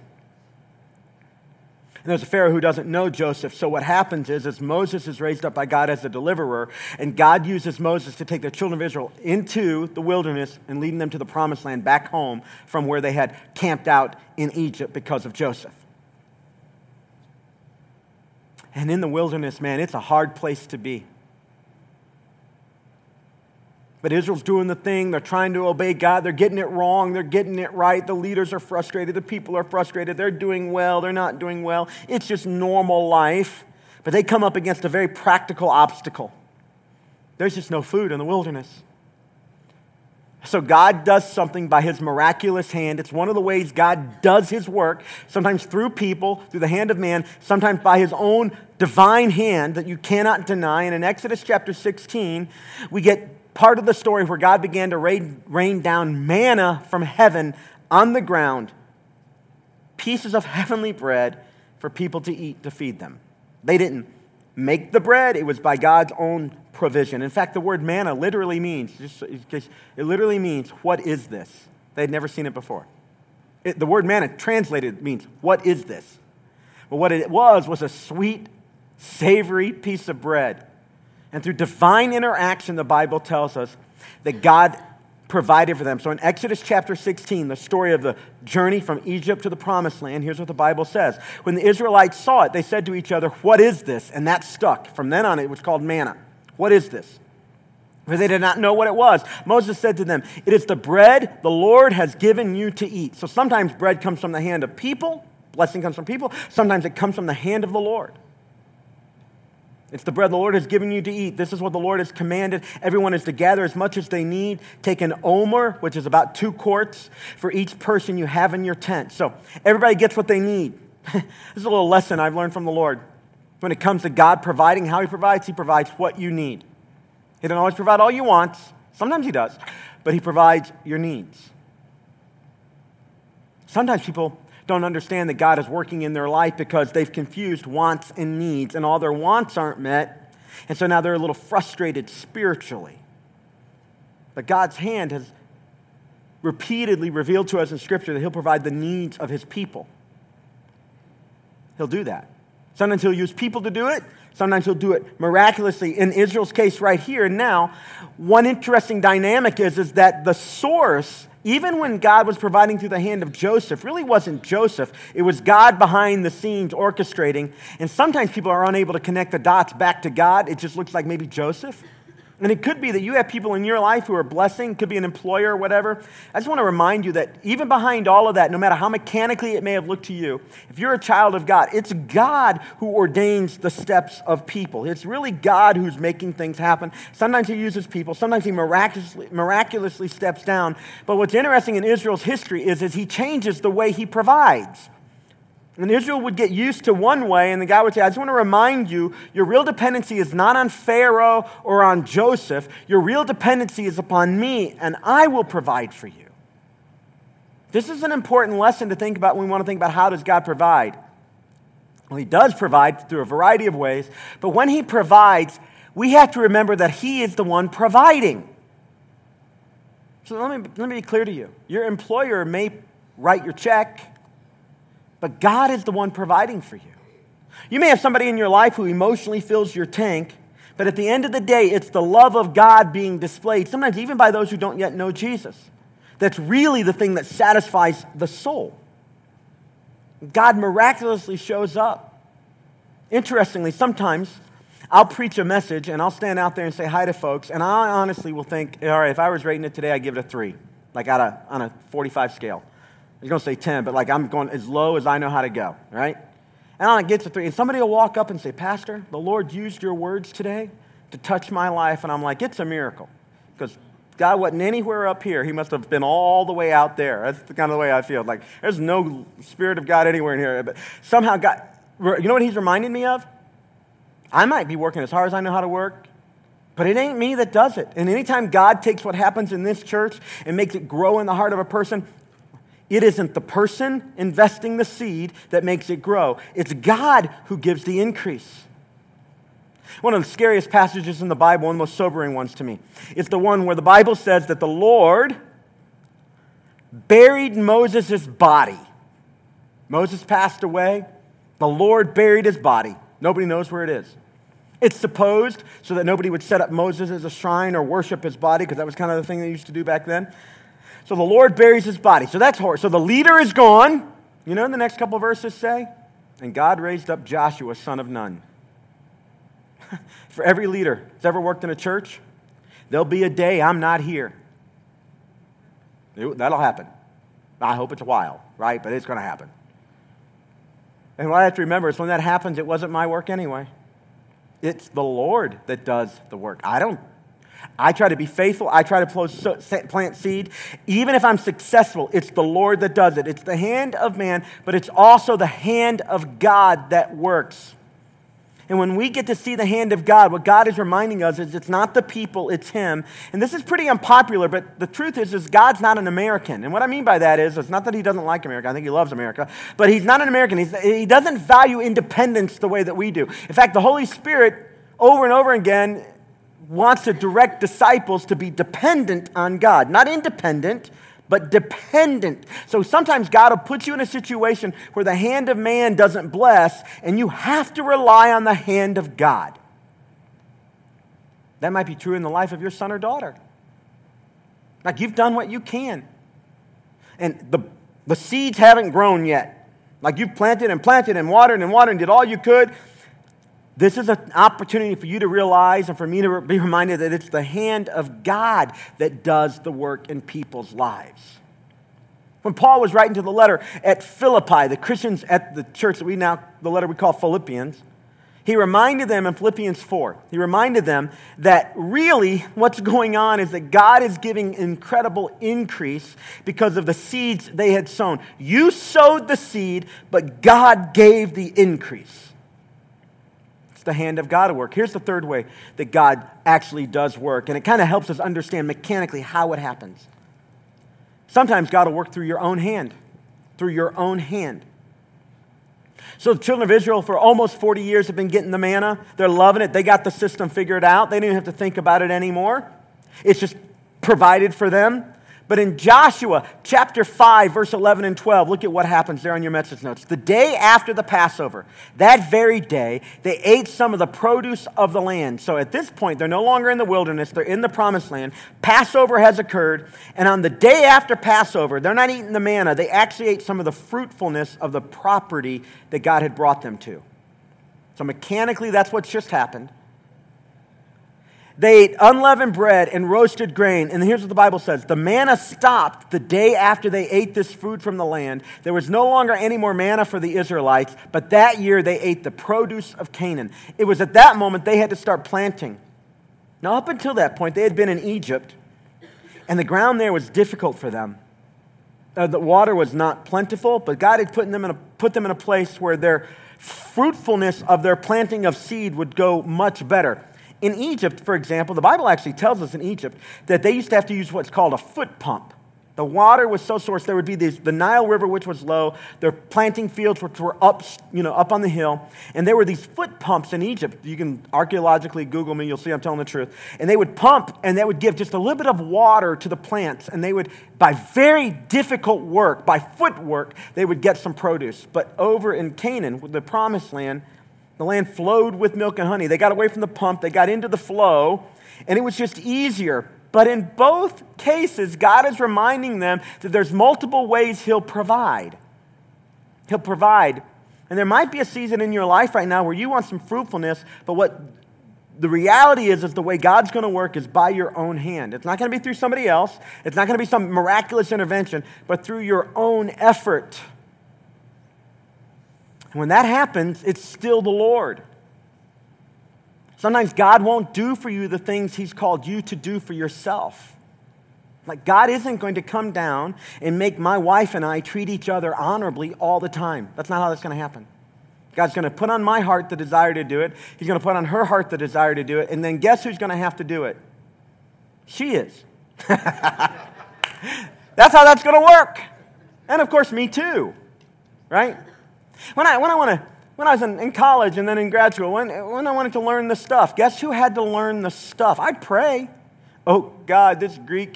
And there's a Pharaoh who doesn't know Joseph. So what happens is, is Moses is raised up by God as a deliverer, and God uses Moses to take the children of Israel into the wilderness and leading them to the promised land back home from where they had camped out in Egypt because of Joseph. And in the wilderness, man, it's a hard place to be. But Israel's doing the thing. They're trying to obey God. They're getting it wrong. They're getting it right. The leaders are frustrated. The people are frustrated. They're doing well. They're not doing well. It's just normal life. But they come up against a very practical obstacle. There's just no food in the wilderness. So God does something by his miraculous hand. It's one of the ways God does his work, sometimes through people, through the hand of man, sometimes by his own divine hand that you cannot deny. And in Exodus chapter 16, we get part of the story where God began to rain, rain down manna from heaven on the ground, pieces of heavenly bread for people to eat to feed them. They didn't make the bread, it was by God's own provision. In fact, the word manna literally means, just, it literally means, what is this? They had never seen it before. It, the word manna translated means, what is this? But what it was was a sweet, savory piece of bread and through divine interaction, the Bible tells us that God provided for them. So in Exodus chapter 16, the story of the journey from Egypt to the promised land, here's what the Bible says. When the Israelites saw it, they said to each other, What is this? And that stuck. From then on, it was called manna. What is this? For they did not know what it was. Moses said to them, It is the bread the Lord has given you to eat. So sometimes bread comes from the hand of people, blessing comes from people, sometimes it comes from the hand of the Lord. It's the bread the Lord has given you to eat. This is what the Lord has commanded. Everyone is to gather as much as they need. Take an omer, which is about two quarts, for each person you have in your tent. So everybody gets what they need. this is a little lesson I've learned from the Lord. When it comes to God providing how He provides, He provides what you need. He doesn't always provide all you want, Sometimes He does, but He provides your needs. Sometimes people don't understand that God is working in their life because they've confused wants and needs, and all their wants aren't met. And so now they're a little frustrated spiritually. But God's hand has repeatedly revealed to us in Scripture that He'll provide the needs of His people. He'll do that. Sometimes He'll use people to do it, sometimes He'll do it miraculously. In Israel's case, right here and now, one interesting dynamic is, is that the source even when God was providing through the hand of Joseph, really wasn't Joseph. It was God behind the scenes orchestrating. And sometimes people are unable to connect the dots back to God. It just looks like maybe Joseph. And it could be that you have people in your life who are blessing, could be an employer or whatever. I just want to remind you that even behind all of that, no matter how mechanically it may have looked to you, if you're a child of God, it's God who ordains the steps of people. It's really God who's making things happen. Sometimes He uses people, sometimes He miraculously, miraculously steps down. But what's interesting in Israel's history is, is He changes the way He provides. And Israel would get used to one way, and the guy would say, I just want to remind you, your real dependency is not on Pharaoh or on Joseph. Your real dependency is upon me, and I will provide for you. This is an important lesson to think about when we want to think about how does God provide. Well, he does provide through a variety of ways, but when he provides, we have to remember that he is the one providing. So let me, let me be clear to you. Your employer may write your check, but God is the one providing for you. You may have somebody in your life who emotionally fills your tank, but at the end of the day, it's the love of God being displayed, sometimes even by those who don't yet know Jesus. That's really the thing that satisfies the soul. God miraculously shows up. Interestingly, sometimes I'll preach a message and I'll stand out there and say hi to folks, and I honestly will think, all right, if I was rating it today, I'd give it a three, like out of, on a 45 scale. Was going to say 10, but like I'm going as low as I know how to go, right? And I get to three, and somebody will walk up and say, Pastor, the Lord used your words today to touch my life. And I'm like, it's a miracle. Because God wasn't anywhere up here. He must have been all the way out there. That's the kind of the way I feel. Like, there's no Spirit of God anywhere in here. But somehow, God, you know what He's reminding me of? I might be working as hard as I know how to work, but it ain't me that does it. And anytime God takes what happens in this church and makes it grow in the heart of a person, it isn't the person investing the seed that makes it grow, it's God who gives the increase. One of the scariest passages in the Bible, one of the most sobering ones to me, is the one where the Bible says that the Lord buried Moses' body. Moses passed away. The Lord buried his body. Nobody knows where it is. It's supposed so that nobody would set up Moses as a shrine or worship his body, because that was kind of the thing they used to do back then. So the Lord buries his body. So that's horrible. So the leader is gone. You know the next couple verses say? And God raised up Joshua, son of Nun. For every leader that's ever worked in a church, there'll be a day I'm not here. That'll happen. I hope it's a while, right? But it's going to happen. And what I have to remember is when that happens, it wasn't my work anyway. It's the Lord that does the work. I don't I try to be faithful. I try to plant seed. Even if I'm successful, it's the Lord that does it. It's the hand of man, but it's also the hand of God that works. And when we get to see the hand of God, what God is reminding us is it's not the people, it's Him. And this is pretty unpopular, but the truth is, is God's not an American. And what I mean by that is, it's not that He doesn't like America. I think He loves America. But He's not an American. He's, he doesn't value independence the way that we do. In fact, the Holy Spirit, over and over again, wants to direct disciples to be dependent on God, not independent, but dependent. So sometimes God will put you in a situation where the hand of man doesn't bless, and you have to rely on the hand of God. That might be true in the life of your son or daughter. Like you've done what you can, and the, the seeds haven't grown yet. Like you've planted and planted and watered and watered and did all you could, this is an opportunity for you to realize and for me to be reminded that it's the hand of God that does the work in people's lives. When Paul was writing to the letter at Philippi, the Christians at the church that we now, the letter we call Philippians, he reminded them in Philippians 4, he reminded them that really what's going on is that God is giving incredible increase because of the seeds they had sown. You sowed the seed, but God gave the increase. It's the hand of God at work. Here's the third way that God actually does work, and it kind of helps us understand mechanically how it happens. Sometimes God will work through your own hand, through your own hand. So the children of Israel for almost 40 years have been getting the manna. They're loving it. They got the system figured out. They didn't have to think about it anymore. It's just provided for them. But in Joshua chapter 5, verse 11 and 12, look at what happens there on your message notes. The day after the Passover, that very day, they ate some of the produce of the land. So at this point, they're no longer in the wilderness, they're in the promised land. Passover has occurred. And on the day after Passover, they're not eating the manna, they actually ate some of the fruitfulness of the property that God had brought them to. So mechanically, that's what's just happened. They ate unleavened bread and roasted grain. And here's what the Bible says the manna stopped the day after they ate this food from the land. There was no longer any more manna for the Israelites, but that year they ate the produce of Canaan. It was at that moment they had to start planting. Now, up until that point, they had been in Egypt, and the ground there was difficult for them. Uh, the water was not plentiful, but God had put them, in a, put them in a place where their fruitfulness of their planting of seed would go much better. In Egypt, for example, the Bible actually tells us in Egypt that they used to have to use what's called a foot pump. The water was so source, there would be these, the Nile River, which was low, their planting fields, which were up, you know, up on the hill, and there were these foot pumps in Egypt. You can archaeologically Google me, you'll see I'm telling the truth. And they would pump, and they would give just a little bit of water to the plants, and they would, by very difficult work, by footwork, they would get some produce. But over in Canaan, the promised land, the land flowed with milk and honey. They got away from the pump, they got into the flow, and it was just easier. But in both cases, God is reminding them that there's multiple ways He'll provide. He'll provide. And there might be a season in your life right now where you want some fruitfulness, but what the reality is, is the way God's going to work is by your own hand. It's not going to be through somebody else. It's not going to be some miraculous intervention, but through your own effort. And when that happens, it's still the Lord. Sometimes God won't do for you the things He's called you to do for yourself. Like, God isn't going to come down and make my wife and I treat each other honorably all the time. That's not how that's going to happen. God's going to put on my heart the desire to do it. He's going to put on her heart the desire to do it. And then guess who's going to have to do it? She is. that's how that's going to work. And of course, me too, right? When I, when I, wanna, when I was in, in college and then in graduate, when, when I wanted to learn the stuff, guess who had to learn the stuff? I'd pray. Oh, God, this Greek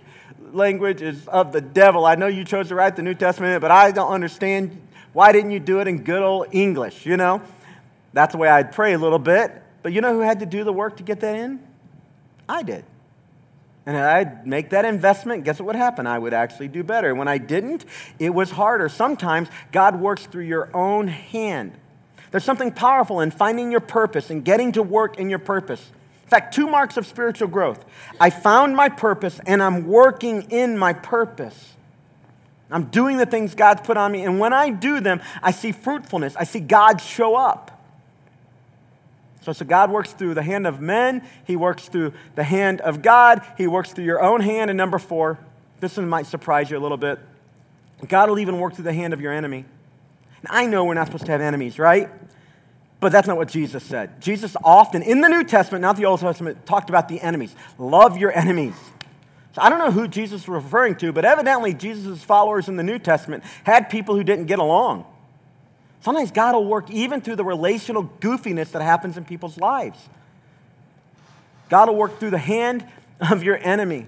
language is of the devil. I know you chose to write the New Testament, but I don't understand. Why didn't you do it in good old English, you know? That's the way I'd pray a little bit. But you know who had to do the work to get that in? I did. And I'd make that investment, guess what would happen? I would actually do better. When I didn't, it was harder. Sometimes God works through your own hand. There's something powerful in finding your purpose and getting to work in your purpose. In fact, two marks of spiritual growth. I found my purpose and I'm working in my purpose. I'm doing the things God's put on me, and when I do them, I see fruitfulness. I see God show up. So, so God works through the hand of men, He works through the hand of God, He works through your own hand. And number four, this one might surprise you a little bit. God will even work through the hand of your enemy. And I know we're not supposed to have enemies, right? But that's not what Jesus said. Jesus often, in the New Testament, not the Old Testament, talked about the enemies. Love your enemies. So I don't know who Jesus was referring to, but evidently Jesus' followers in the New Testament had people who didn't get along. Sometimes God will work even through the relational goofiness that happens in people's lives. God will work through the hand of your enemy.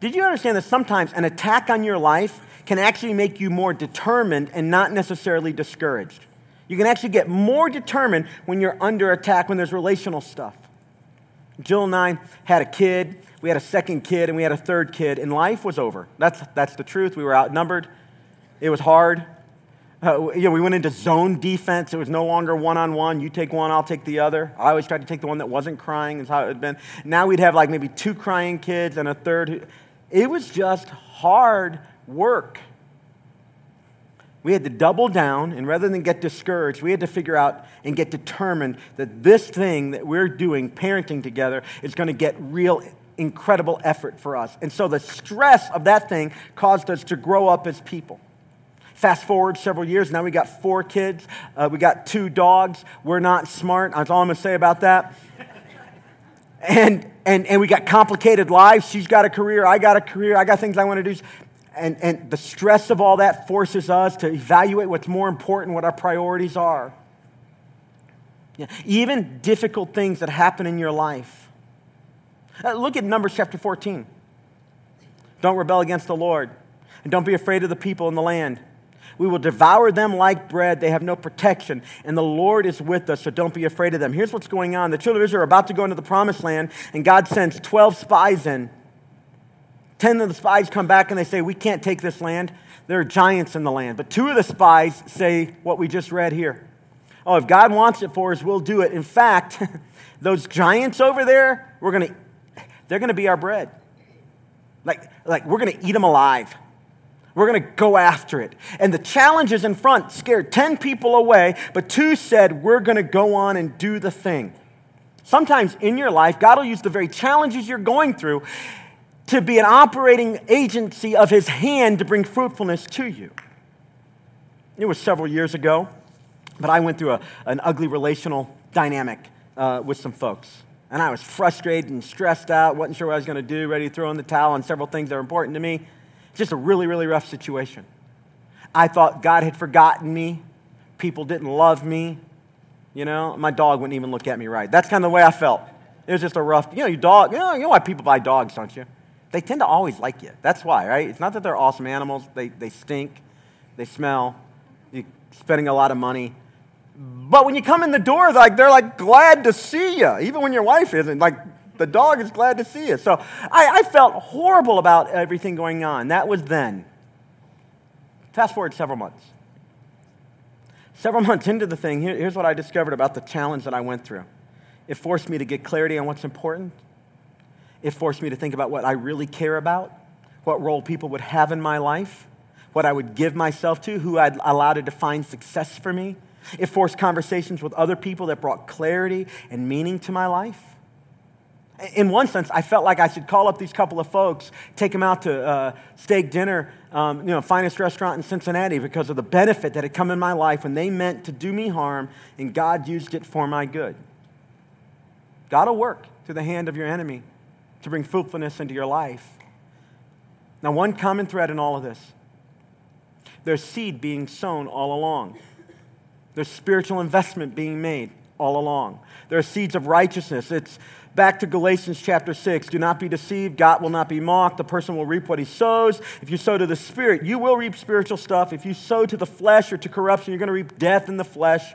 Did you understand that sometimes an attack on your life can actually make you more determined and not necessarily discouraged? You can actually get more determined when you're under attack, when there's relational stuff. Jill and I had a kid, we had a second kid, and we had a third kid, and life was over. That's, that's the truth. We were outnumbered. It was hard. Uh, you know, we went into zone defense. It was no longer one on one. You take one, I'll take the other. I always tried to take the one that wasn't crying, is how it had been. Now we'd have like maybe two crying kids and a third. It was just hard work. We had to double down, and rather than get discouraged, we had to figure out and get determined that this thing that we're doing, parenting together, is going to get real, incredible effort for us. And so the stress of that thing caused us to grow up as people Fast forward several years, now we got four kids, uh, we got two dogs. We're not smart. That's all I'm going to say about that. And, and, and we got complicated lives. She's got a career, I got a career, I got things I want to do. And, and the stress of all that forces us to evaluate what's more important, what our priorities are. Yeah. Even difficult things that happen in your life. Uh, look at Numbers chapter 14. Don't rebel against the Lord, and don't be afraid of the people in the land. We will devour them like bread. They have no protection. And the Lord is with us, so don't be afraid of them. Here's what's going on the children of Israel are about to go into the promised land, and God sends 12 spies in. 10 of the spies come back and they say, We can't take this land. There are giants in the land. But two of the spies say what we just read here. Oh, if God wants it for us, we'll do it. In fact, those giants over there, we're to they're going to be our bread. Like, like we're going to eat them alive. We're going to go after it. And the challenges in front scared 10 people away, but two said, We're going to go on and do the thing. Sometimes in your life, God will use the very challenges you're going through to be an operating agency of His hand to bring fruitfulness to you. It was several years ago, but I went through a, an ugly relational dynamic uh, with some folks. And I was frustrated and stressed out, wasn't sure what I was going to do, ready to throw in the towel on several things that were important to me. Just a really, really rough situation. I thought God had forgotten me. People didn't love me. You know, my dog wouldn't even look at me right. That's kind of the way I felt. It was just a rough, you know, your dog, you know, you know why people buy dogs, don't you? They tend to always like you. That's why, right? It's not that they're awesome animals. They, they stink, they smell, you're spending a lot of money. But when you come in the door, like they're like glad to see you, even when your wife isn't. Like the dog is glad to see you. So I, I felt horrible about everything going on. That was then. Fast forward several months. Several months into the thing, here, here's what I discovered about the challenge that I went through. It forced me to get clarity on what's important. It forced me to think about what I really care about, what role people would have in my life, what I would give myself to, who I'd allow to define success for me. It forced conversations with other people that brought clarity and meaning to my life in one sense, I felt like I should call up these couple of folks, take them out to uh, steak dinner, um, you know, finest restaurant in Cincinnati because of the benefit that had come in my life when they meant to do me harm and God used it for my good. God will work through the hand of your enemy to bring fruitfulness into your life. Now, one common thread in all of this there's seed being sown all along, there's spiritual investment being made all along. There are seeds of righteousness. It's back to Galatians chapter 6. Do not be deceived. God will not be mocked. The person will reap what he sows. If you sow to the Spirit, you will reap spiritual stuff. If you sow to the flesh or to corruption, you're going to reap death in the flesh.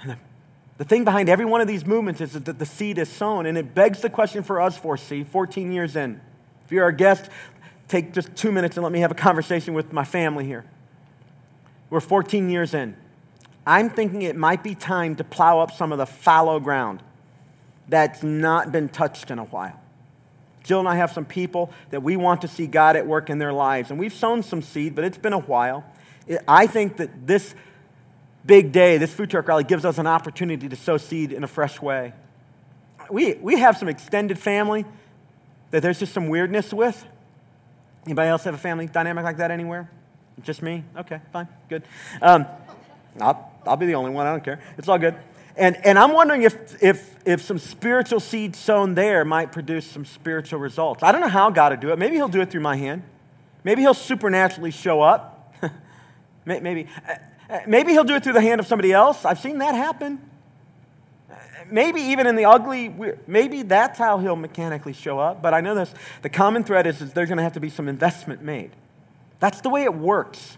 And the, the thing behind every one of these movements is that the seed is sown. And it begs the question for us, 4C, 14 years in. If you're our guest, take just two minutes and let me have a conversation with my family here. We're 14 years in. I'm thinking it might be time to plow up some of the fallow ground that's not been touched in a while. Jill and I have some people that we want to see God at work in their lives. And we've sown some seed, but it's been a while. I think that this big day, this food truck rally, gives us an opportunity to sow seed in a fresh way. We, we have some extended family that there's just some weirdness with. Anybody else have a family dynamic like that anywhere? Just me? Okay, fine, good. Um, I'll, I'll be the only one, I don't care. It's all good. And, and I'm wondering if, if, if some spiritual seed sown there might produce some spiritual results. I don't know how God will do it. Maybe He'll do it through my hand. Maybe He'll supernaturally show up. maybe, uh, uh, maybe He'll do it through the hand of somebody else. I've seen that happen. Maybe even in the ugly, maybe that's how He'll mechanically show up. But I know this the common thread is, is there's going to have to be some investment made. That's the way it works.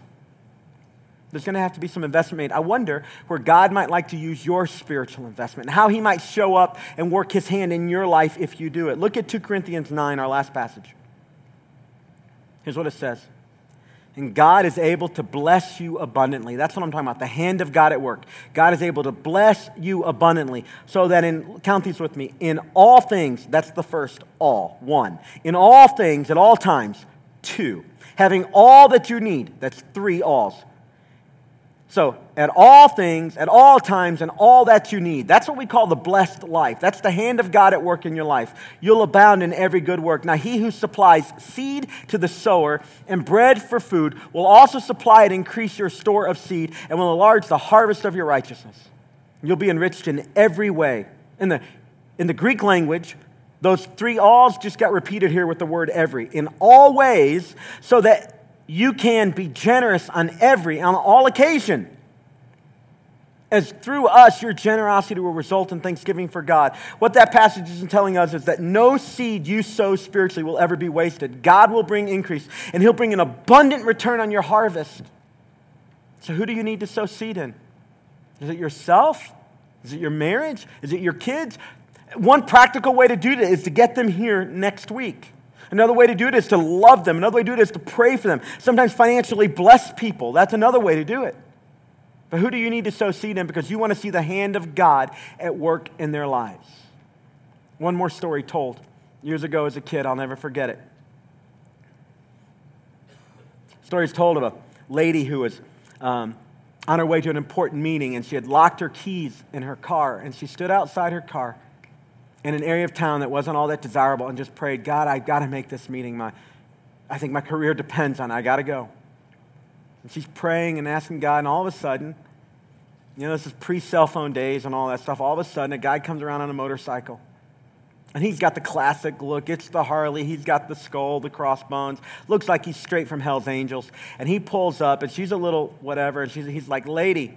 There's going to have to be some investment made. I wonder where God might like to use your spiritual investment and how he might show up and work his hand in your life if you do it. Look at 2 Corinthians 9, our last passage. Here's what it says. And God is able to bless you abundantly. That's what I'm talking about. The hand of God at work. God is able to bless you abundantly. So that in, count these with me, in all things, that's the first all, one. In all things, at all times, two. Having all that you need, that's three alls So, at all things, at all times, and all that you need. That's what we call the blessed life. That's the hand of God at work in your life. You'll abound in every good work. Now, he who supplies seed to the sower and bread for food will also supply and increase your store of seed and will enlarge the harvest of your righteousness. You'll be enriched in every way. In the, in the Greek language, those three alls just got repeated here with the word every. In all ways, so that you can be generous on every, on all occasion. As through us, your generosity will result in thanksgiving for God. What that passage is telling us is that no seed you sow spiritually will ever be wasted. God will bring increase, and He'll bring an abundant return on your harvest. So, who do you need to sow seed in? Is it yourself? Is it your marriage? Is it your kids? One practical way to do that is to get them here next week. Another way to do it is to love them. Another way to do it is to pray for them. Sometimes financially bless people. That's another way to do it. But who do you need to sow seed in? Because you want to see the hand of God at work in their lives. One more story told years ago as a kid. I'll never forget it. Story is told of a lady who was um, on her way to an important meeting and she had locked her keys in her car and she stood outside her car in an area of town that wasn't all that desirable and just prayed, God, I've got to make this meeting. My, I think my career depends on it. I got to go. And she's praying and asking God, and all of a sudden, you know, this is pre cell phone days and all that stuff. All of a sudden, a guy comes around on a motorcycle. And he's got the classic look. It's the Harley. He's got the skull, the crossbones. Looks like he's straight from Hell's Angels. And he pulls up, and she's a little whatever. And she's, he's like, Lady,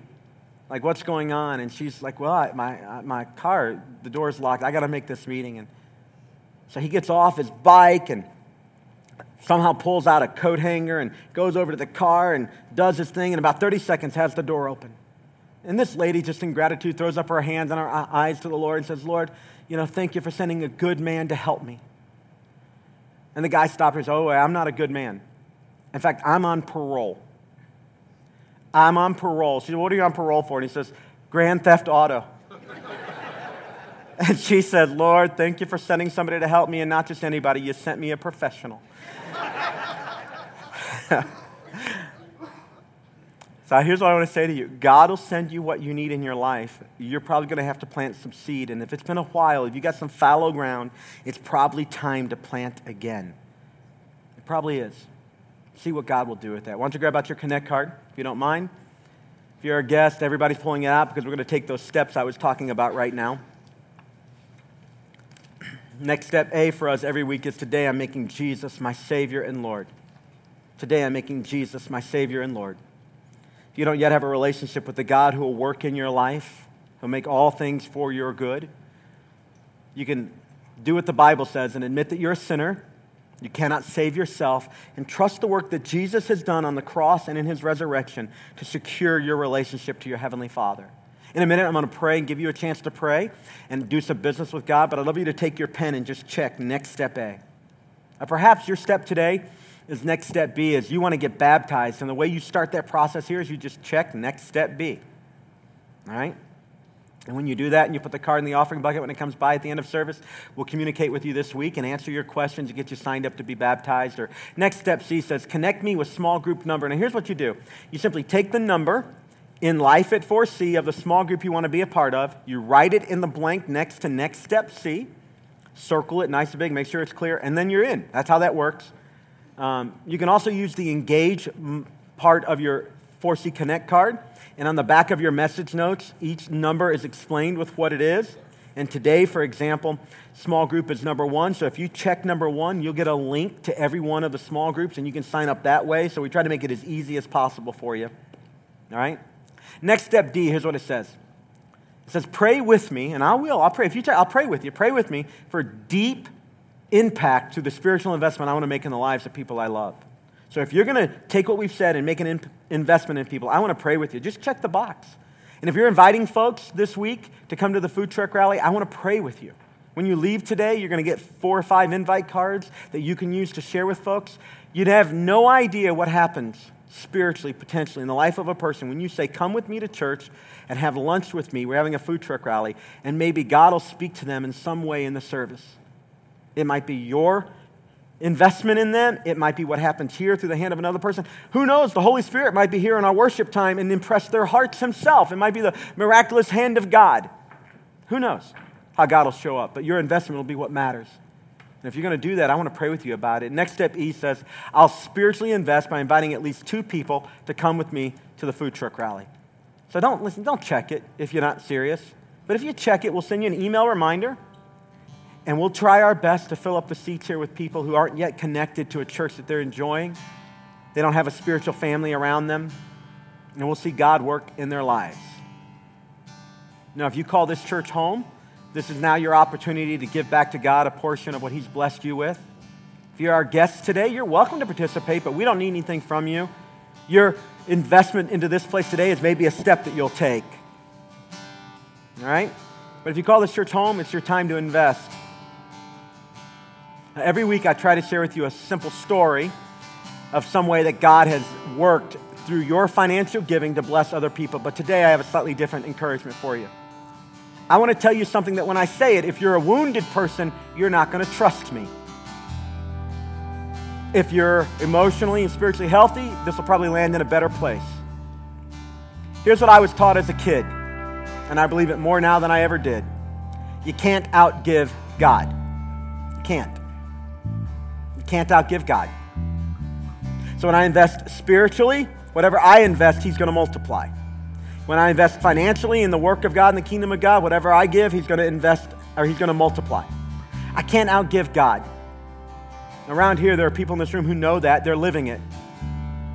like, what's going on? And she's like, well, I, my, uh, my car, the door's locked. I got to make this meeting. And so he gets off his bike and somehow pulls out a coat hanger and goes over to the car and does his thing. And about 30 seconds has the door open. And this lady, just in gratitude, throws up her hands and her uh, eyes to the Lord and says, Lord, you know, thank you for sending a good man to help me. And the guy stops her and said, Oh, I'm not a good man. In fact, I'm on parole. I'm on parole. She said, What are you on parole for? And he says, Grand Theft Auto. and she said, Lord, thank you for sending somebody to help me and not just anybody. You sent me a professional. So here's what I want to say to you God will send you what you need in your life. You're probably going to have to plant some seed. And if it's been a while, if you got some fallow ground, it's probably time to plant again. It probably is. See what God will do with that. Why don't you grab out your Connect card, if you don't mind? If you're a guest, everybody's pulling it out because we're going to take those steps I was talking about right now. Next step A for us every week is today I'm making Jesus my Savior and Lord. Today I'm making Jesus my Savior and Lord. If you don't yet have a relationship with the God who will work in your life, who'll make all things for your good, you can do what the Bible says and admit that you're a sinner. You cannot save yourself and trust the work that Jesus has done on the cross and in his resurrection to secure your relationship to your Heavenly Father. In a minute, I'm going to pray and give you a chance to pray and do some business with God, but I'd love you to take your pen and just check next step A. perhaps your step today is next step B is you want to get baptized. And the way you start that process here is you just check next step B. All right? And when you do that and you put the card in the offering bucket when it comes by at the end of service, we'll communicate with you this week and answer your questions and get you signed up to be baptized. Or next step C says, connect me with small group number. Now here's what you do. You simply take the number in life at 4C of the small group you want to be a part of. You write it in the blank next to next step C. Circle it nice and big, make sure it's clear, and then you're in. That's how that works. Um, you can also use the engage part of your 4C Connect card. And on the back of your message notes, each number is explained with what it is. And today, for example, small group is number one. So if you check number one, you'll get a link to every one of the small groups and you can sign up that way. So we try to make it as easy as possible for you. All right? Next step D, here's what it says. It says, pray with me, and I will. I'll pray. If you try, I'll pray with you. Pray with me for deep impact to the spiritual investment I want to make in the lives of people I love. So if you're going to take what we've said and make an in- investment in people, I want to pray with you. Just check the box. And if you're inviting folks this week to come to the food truck rally, I want to pray with you. When you leave today, you're going to get four or five invite cards that you can use to share with folks. You'd have no idea what happens spiritually, potentially, in the life of a person when you say, Come with me to church and have lunch with me. We're having a food truck rally, and maybe God will speak to them in some way in the service. It might be your investment in them. It might be what happens here through the hand of another person. Who knows? The Holy Spirit might be here in our worship time and impress their hearts Himself. It might be the miraculous hand of God. Who knows how God will show up? But your investment will be what matters. And if you're going to do that, I want to pray with you about it. Next step E says, I'll spiritually invest by inviting at least two people to come with me to the food truck rally. So don't listen, don't check it if you're not serious. But if you check it, we'll send you an email reminder and we'll try our best to fill up the seats here with people who aren't yet connected to a church that they're enjoying. They don't have a spiritual family around them. And we'll see God work in their lives. Now, if you call this church home, this is now your opportunity to give back to God a portion of what He's blessed you with. If you're our guest today, you're welcome to participate, but we don't need anything from you. Your investment into this place today is maybe a step that you'll take. All right? But if you call this church home, it's your time to invest. Every week, I try to share with you a simple story of some way that God has worked through your financial giving to bless other people. But today, I have a slightly different encouragement for you. I want to tell you something that when I say it, if you're a wounded person, you're not going to trust me. If you're emotionally and spiritually healthy, this will probably land in a better place. Here's what I was taught as a kid, and I believe it more now than I ever did. You can't outgive God. You can't can't outgive God. So when I invest spiritually, whatever I invest, He's going to multiply. When I invest financially in the work of God and the kingdom of God, whatever I give, He's going to invest or He's going to multiply. I can't outgive God. Around here, there are people in this room who know that. They're living it.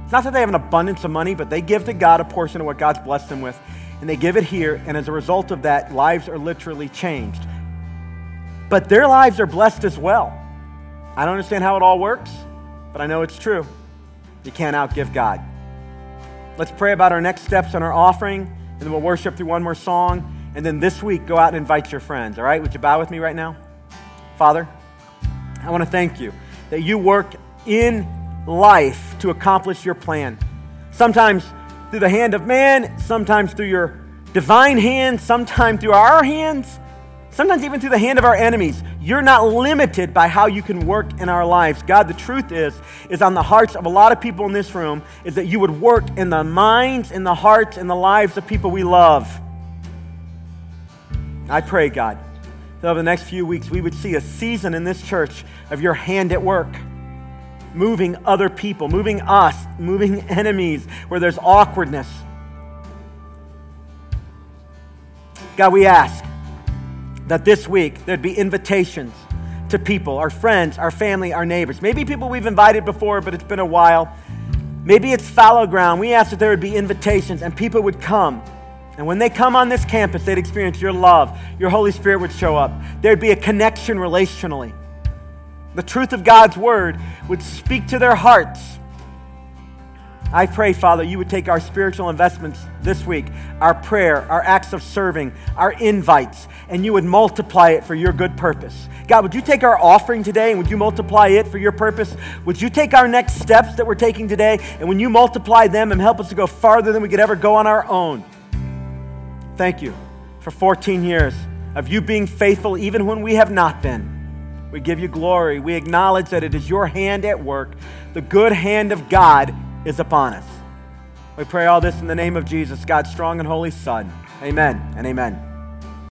It's not that they have an abundance of money, but they give to God a portion of what God's blessed them with, and they give it here, and as a result of that, lives are literally changed. But their lives are blessed as well. I don't understand how it all works, but I know it's true. You can't outgive God. Let's pray about our next steps on our offering, and then we'll worship through one more song. And then this week, go out and invite your friends, all right? Would you bow with me right now? Father, I want to thank you that you work in life to accomplish your plan. Sometimes through the hand of man, sometimes through your divine hand, sometimes through our hands sometimes even through the hand of our enemies. You're not limited by how you can work in our lives. God, the truth is, is on the hearts of a lot of people in this room, is that you would work in the minds, in the hearts, in the lives of people we love. I pray, God, that over the next few weeks we would see a season in this church of your hand at work. Moving other people, moving us, moving enemies where there's awkwardness. God, we ask that this week there'd be invitations to people, our friends, our family, our neighbors. Maybe people we've invited before, but it's been a while. Maybe it's fallow ground. We asked that there would be invitations and people would come. And when they come on this campus, they'd experience your love. Your Holy Spirit would show up. There'd be a connection relationally. The truth of God's word would speak to their hearts I pray, Father, you would take our spiritual investments this week, our prayer, our acts of serving, our invites, and you would multiply it for your good purpose. God, would you take our offering today and would you multiply it for your purpose? Would you take our next steps that we're taking today and when you multiply them and help us to go farther than we could ever go on our own? Thank you for 14 years of you being faithful even when we have not been. We give you glory. We acknowledge that it is your hand at work, the good hand of God is upon us. We pray all this in the name of Jesus, God's strong and holy Son. Amen and amen.